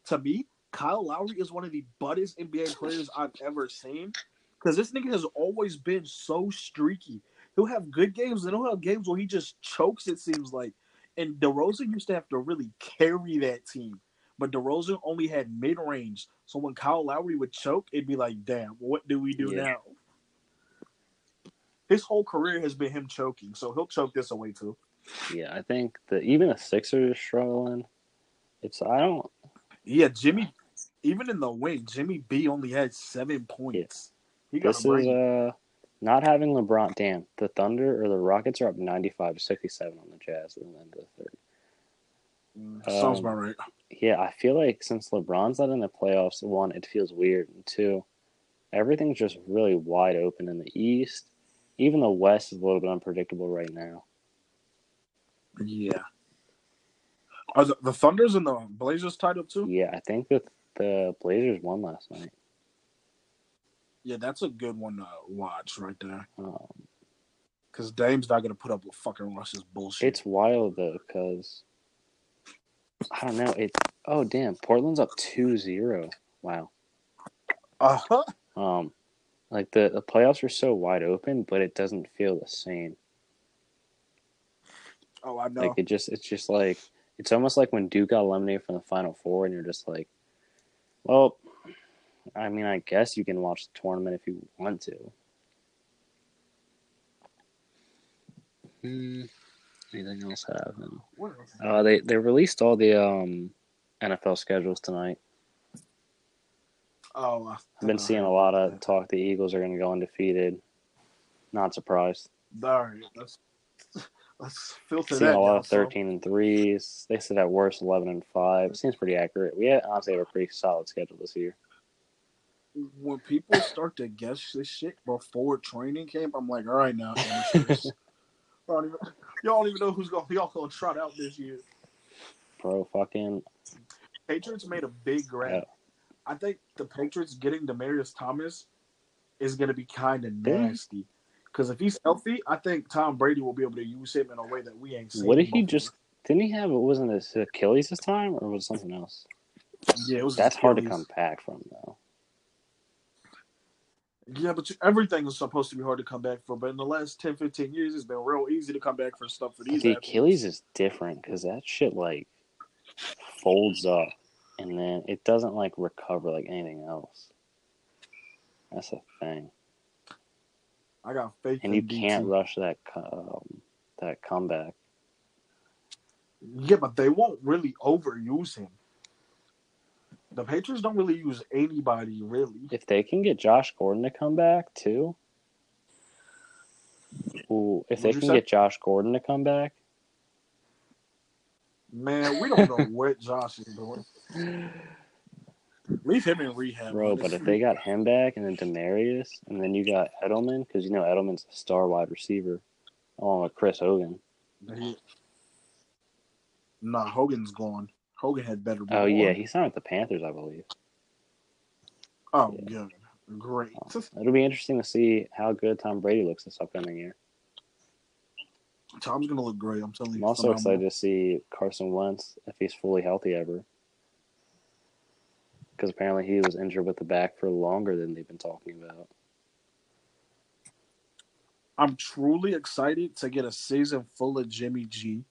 To me, Kyle Lowry is one of the buttest NBA players I've ever seen. Because this nigga has always been so streaky. He'll have good games and he'll have games where he just chokes, it seems like. And DeRozan used to have to really carry that team. But DeRozan only had mid range. So when Kyle Lowry would choke, it'd be like, damn, what do we do Yeah. now? His whole career has been him choking, so he'll choke this away too. Yeah, I think that even the Sixers are struggling. It's I don't Yeah, Jimmy, even in the wing, Jimmy B only had seven points. He got this is uh not having LeBron damn, the Thunder or the Rockets are up ninety five to sixty seven on the Jazz at the end of the third. Mm, Sounds um, about right. Yeah, I feel like since LeBron's not in the playoffs, one, it feels weird, and two, everything's just really wide open in the East. Even the West is a little bit unpredictable right now. Yeah. Are the, the Thunders and the Blazers tied up too? Yeah, I think that the Blazers won last night. Yeah, that's a good one to watch right there. Um, Because Dame's not gonna put up with fucking Russ's bullshit. it's wild though, because I don't know. It's oh damn, Portland's up 2-0. Wow. uh huh. Um, like the the playoffs are so wide open, but it doesn't feel the same. Oh, I know. Like it just it's just like it's almost like when Duke got eliminated from the final four and you're just like well I mean I guess you can watch the tournament if you want to. Hmm. Anything else happen? Uh they, they released all the um NFL schedules tonight. oh, I- I've been seeing a lot of talk the Eagles are gonna go undefeated. Not surprised. All right, let's let's filter Seeing that. a lot down, of so- 13 and 3s. They said at worst 11 and 5. Seems pretty accurate. We had, honestly have a pretty solid schedule this year. When people start to guess this shit before training camp, I'm like, all right now, amateurs. y'all, don't even, y'all don't even know who's going y'all gonna trot out this year. Bro, fucking. Patriots made a big grab. Yeah. I think the Patriots getting Demaryius Thomas is gonna be kind of nasty. Because if he's healthy, I think Tom Brady will be able to use him in a way that we ain't seen. What did he before. just. Didn't he have. It? Wasn't it his Achilles this time? Or was it something else? Yeah, it was. That's hard to come back from, though. Yeah, but you, everything is supposed to be hard to come back for. But in the last 10, 15 years, it's been real easy to come back for stuff for these. The athletes. Achilles is different because that shit, like, folds up and then it doesn't, like, recover like anything else. That's a thing. I got faith. And you can't DT. rush that um, that comeback. Yeah, but they won't really overuse him. The Patriots don't really use anybody really. If they can get Josh Gordon to come back too, ooh, if they What'd you can say? get Josh Gordon to come back, Man, we don't know what Josh is doing. Leave him in rehab, bro. But if they got him back and then Demaryius, and then you got Edelman, because you know Edelman's a star wide receiver, along with Chris Hogan. Nah, Hogan's gone. Hogan had better. Oh yeah, he signed with the Panthers, I believe. Oh, yeah. good. Great. Um, it'll be interesting to see how good Tom Brady looks this upcoming year. Tom's gonna look great. I'm telling you. I'm also excited to see Carson Wentz if he's fully healthy ever. Because apparently he was injured with the back for longer than they've been talking about. I'm truly excited to get a season full of Jimmy G.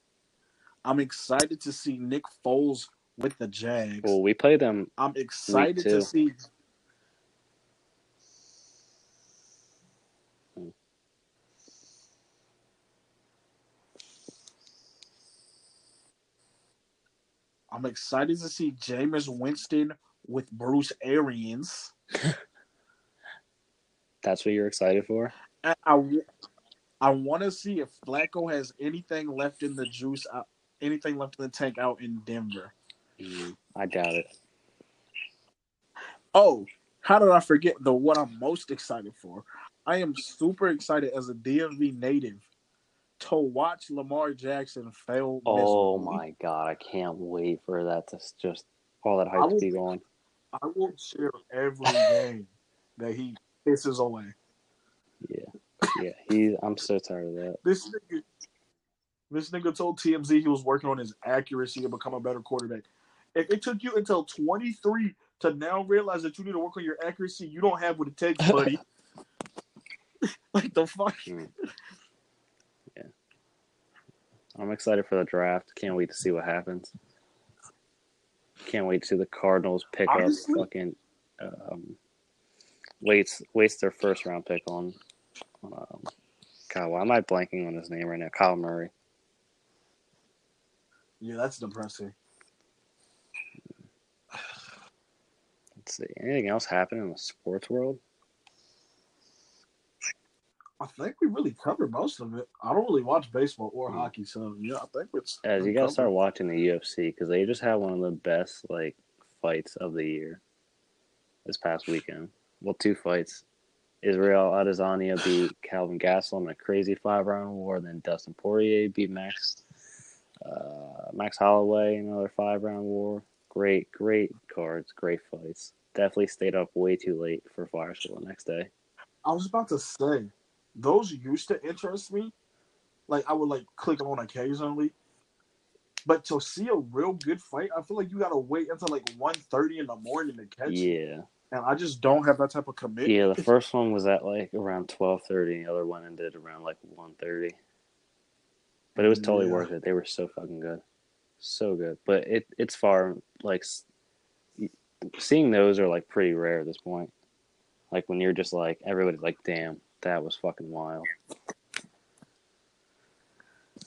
I'm excited to see Nick Foles with the Jags. Well, we play them. I'm excited to see. I'm excited to see Jameis Winston with Bruce Arians. That's what you're excited for? And I, I want to see if Flacco has anything left in the juice anything left in the tank out in Denver. Mm, I doubt it. Oh, how did I forget the what I'm most excited for? I am super excited as a DMV native to watch Lamar Jackson fail. Oh my god, I can't wait for that to just all that hype to be going. I will cheer every game that he pisses away. Yeah. Yeah. He I'm so tired of that. This nigga, this nigga told TMZ he was working on his accuracy to become a better quarterback. If it took you until 23 to now realize that you need to work on your accuracy, you don't have what it takes, buddy. like the fuck. Mm. Yeah. I'm excited for the draft. Can't wait to see what happens. Can't wait to see the Cardinals pick Honestly- up fucking um, waits waits their first round pick on um, Kyle. Why am I blanking on his name right now? Kyle Murray. Yeah, that's depressing. Let's see. Anything else happen in the sports world? I think we really covered most of it. I don't really watch baseball or Mm. hockey, so yeah, I think it's. As you gotta start watching the UFC because they just had one of the best like fights of the year this past weekend. Well, two fights. Israel Adesanya beat Kelvin Gastelum in a crazy five round war. Then Dustin Poirier beat Max uh, Max Holloway another five round war. Great, great cards, great fights. Definitely stayed up way too late for Fire School the next day. I was about to say, those used to interest me. Like I would like click on occasionally. But to see a real good fight, I feel like you gotta wait until like 1.30 in the morning to catch it. Yeah, And I just don't have that type of commitment. yeah. The first one was at like around twelve thirty. The other one ended around like one thirty. But it was totally Yeah. worth it. They were so fucking good, so good. But it it's far like seeing those are like pretty rare at this point. Like when you're just like everybody's like, damn, that was fucking wild.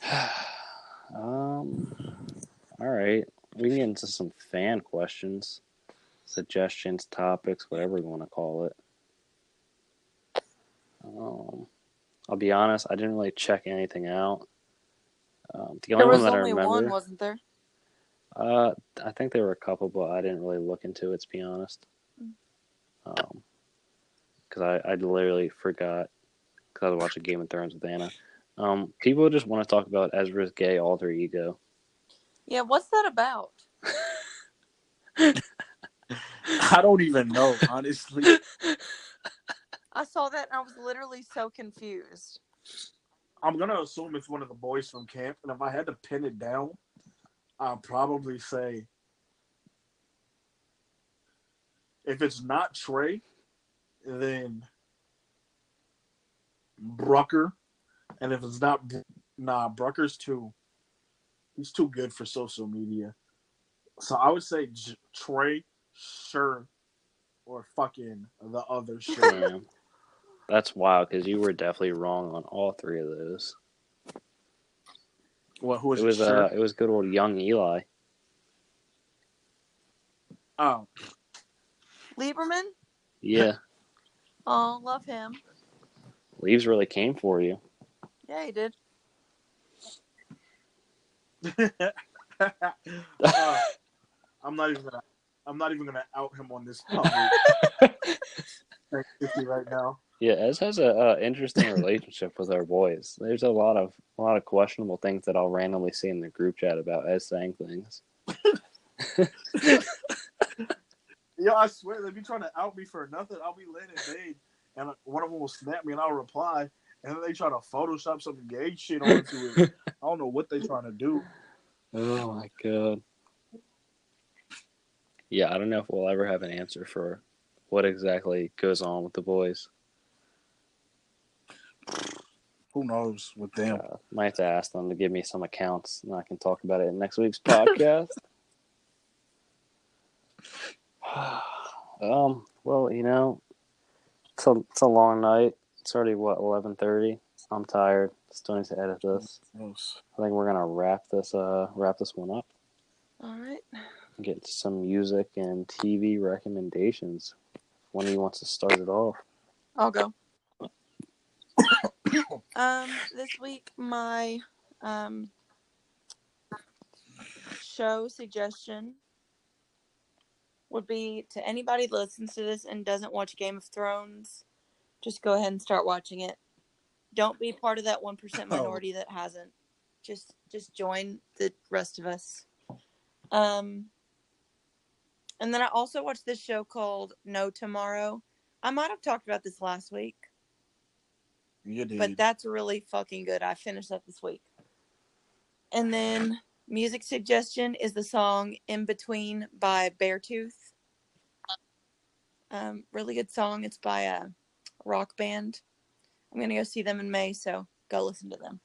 um, all right, we can get into some fan questions, suggestions, topics, whatever you want to call it. Um, I'll be honest, I didn't really check anything out. Um, the only There was one that only I remember, one, wasn't there? uh, I think there were a couple, but I didn't really look into it to be honest. Um, because I, I literally forgot because I was watching Game of Thrones with Anna. Um, people just want to talk about Ezra's gay alter ego. Yeah, what's that about? I don't even know, honestly. I saw that and I was literally so confused. I'm gonna assume it's one of the boys from camp, and if I had to pin it down, I'll probably say if it's not Trey, then Brucker, and if it's not nah, Brucker's too. He's too good for social media, so I would say J- Trey, sure, or fucking the other sure. Damn. That's wild because you were definitely wrong on all three of those. what? Who is It was sure? uh, it was good old young Eli. oh, Lieberman? Yeah, Oh, love him. leaves really came for you. Yeah, he did. Uh, I'm not even gonna. I'm not even gonna out him on this public right now. Yeah, Ez has a uh, interesting relationship with our boys. There's a lot of a lot of questionable things that I'll randomly see in the group chat about Ez saying things. Yo, I swear they be trying to out me for nothing. I'll be laying in bed, and one of them will snap me, and I'll reply, and then they try to Photoshop some gay shit onto it. I don't know what they're trying to do. Oh my god. Yeah, I don't know if we'll ever have an answer for what exactly goes on with the boys. Who knows with them? Uh, might have to ask them to give me some accounts, and I can talk about it in next week's podcast. um. Well, you know, it's a it's a long night. It's already what eleven thirty. I'm tired. Still need to edit this. Yes. I think we're gonna wrap this uh wrap this one up. All right. Get some music and TV recommendations. One of you wants to start it off. I'll go. um, this week my um show suggestion would be to anybody that listens to this and doesn't watch Game of Thrones, just go ahead and start watching it. Don't be part of that one percent Oh. minority that hasn't. Just just join the rest of us. Um and then I also watched this show called No Tomorrow. I might have talked about this last week, You did. but that's really fucking good. I finished that this week. And then music suggestion is the song In Between by Beartooth. Um, really good song. It's by a rock band. I'm gonna go see them in May, so go listen to them.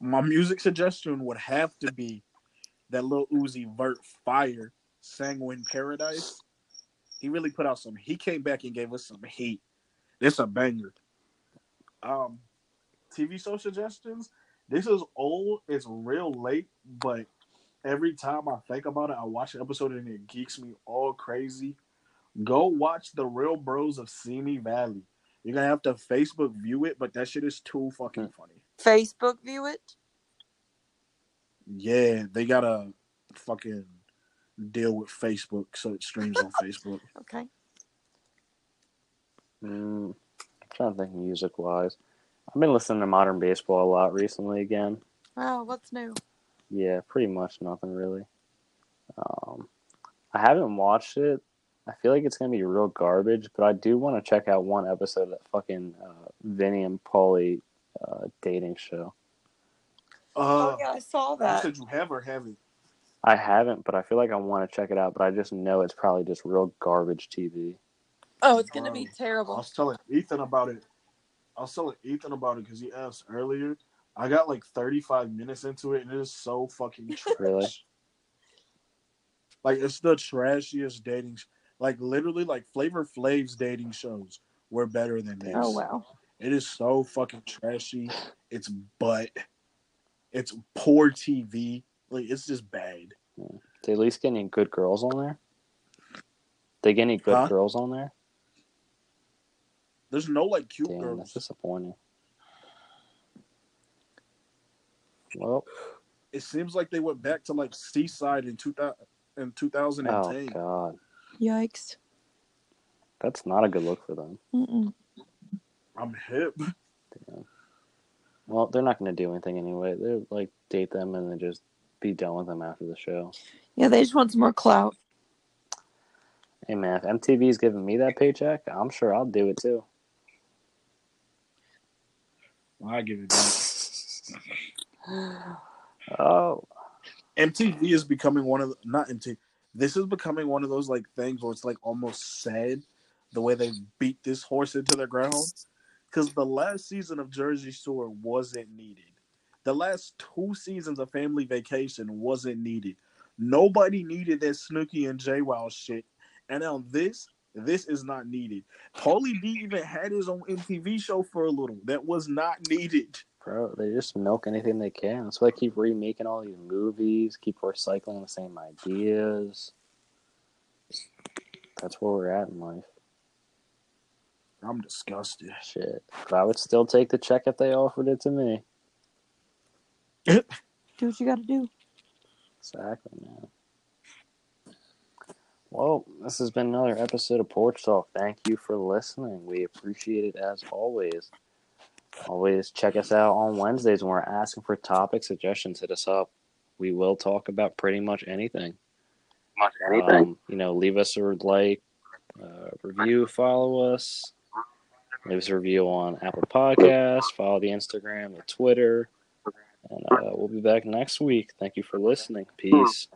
My music suggestion would have to be that Lil Uzi Vert Fire Sanguine Paradise. He really put out some. He came back and gave us some heat. This a banger. Um, TV show suggestions. This is old. It's real late, but every time I think about it, I watch an episode and it geeks me all crazy. Go watch the Real Bros of Simi Valley. You're gonna have to Facebook view it, but that shit is too fucking funny. Facebook view it. Yeah, they gotta fucking deal with Facebook so it streams on Facebook. Okay. Mm, I'm trying to think music wise. I've been listening to modern baseball a lot recently again. Oh, what's new? Yeah, pretty much nothing really. Um, I haven't watched it. I feel like it's gonna be real garbage, but I do want to check out one episode of that fucking uh, Vinny and Paulie uh, dating show. oh Uh, yeah, I saw you that. said you have or haven't? I haven't, but I feel like I want to check it out. But I just know it's probably just real garbage TV. Oh, it's gonna be um, terrible. I was telling Ethan about it. I was telling Ethan about it because he asked earlier. I got like 35 minutes into it and it is so fucking trash. Really? Like it's the trashiest dating. Sh- like literally, like Flavor Flav's dating shows were better than oh, this. Oh wow. It is so fucking trashy. It's butt. It's poor TV. Like it's just bad. They at least get any good girls on there. They get any good Huh? girls on there? There's no like cute Damn, that's disappointing. Well, It seems like they went back to like Seaside in 2000 in oh 2010. god, Yikes. that's not a good look for them. Mm-mm. I'm hip. Well, they're not going to do anything anyway. They're like date them and then just be done with them after the show. Yeah, they just want some more clout. Hey man, if MTV's giving me that paycheck, I'm sure I'll do it too. I give it back. Oh, MTV is becoming one of the, not MTV. This is becoming one of those like things where it's like almost sad the way they beat this horse into the ground. Because the last season of Jersey Shore wasn't needed. The last two seasons of Family Vacation wasn't needed. Nobody needed that Snooki and JWoww shit. And now this, this is not needed. Paulie D even had his own MTV show for a little. That was not needed. bro, they just milk anything they can. That's why they keep remaking all these movies, keep recycling the same ideas. That's where we're at in life. I'm disgusted. Shit. But I would still take the check if they offered it to me. Do what you gotta do. Exactly, man. Well, this has been another episode of Porch Talk. Thank you for listening. We appreciate it as always. Always check us out on Wednesdays when we're asking for topic suggestions. Hit us up. We will talk about pretty much anything. Much Um, you know, leave us a like, uh, review, follow us. Leave us a review on Apple Podcasts. Follow the Instagram, the Twitter. And uh, we'll be back next week. Thank you for listening. Peace.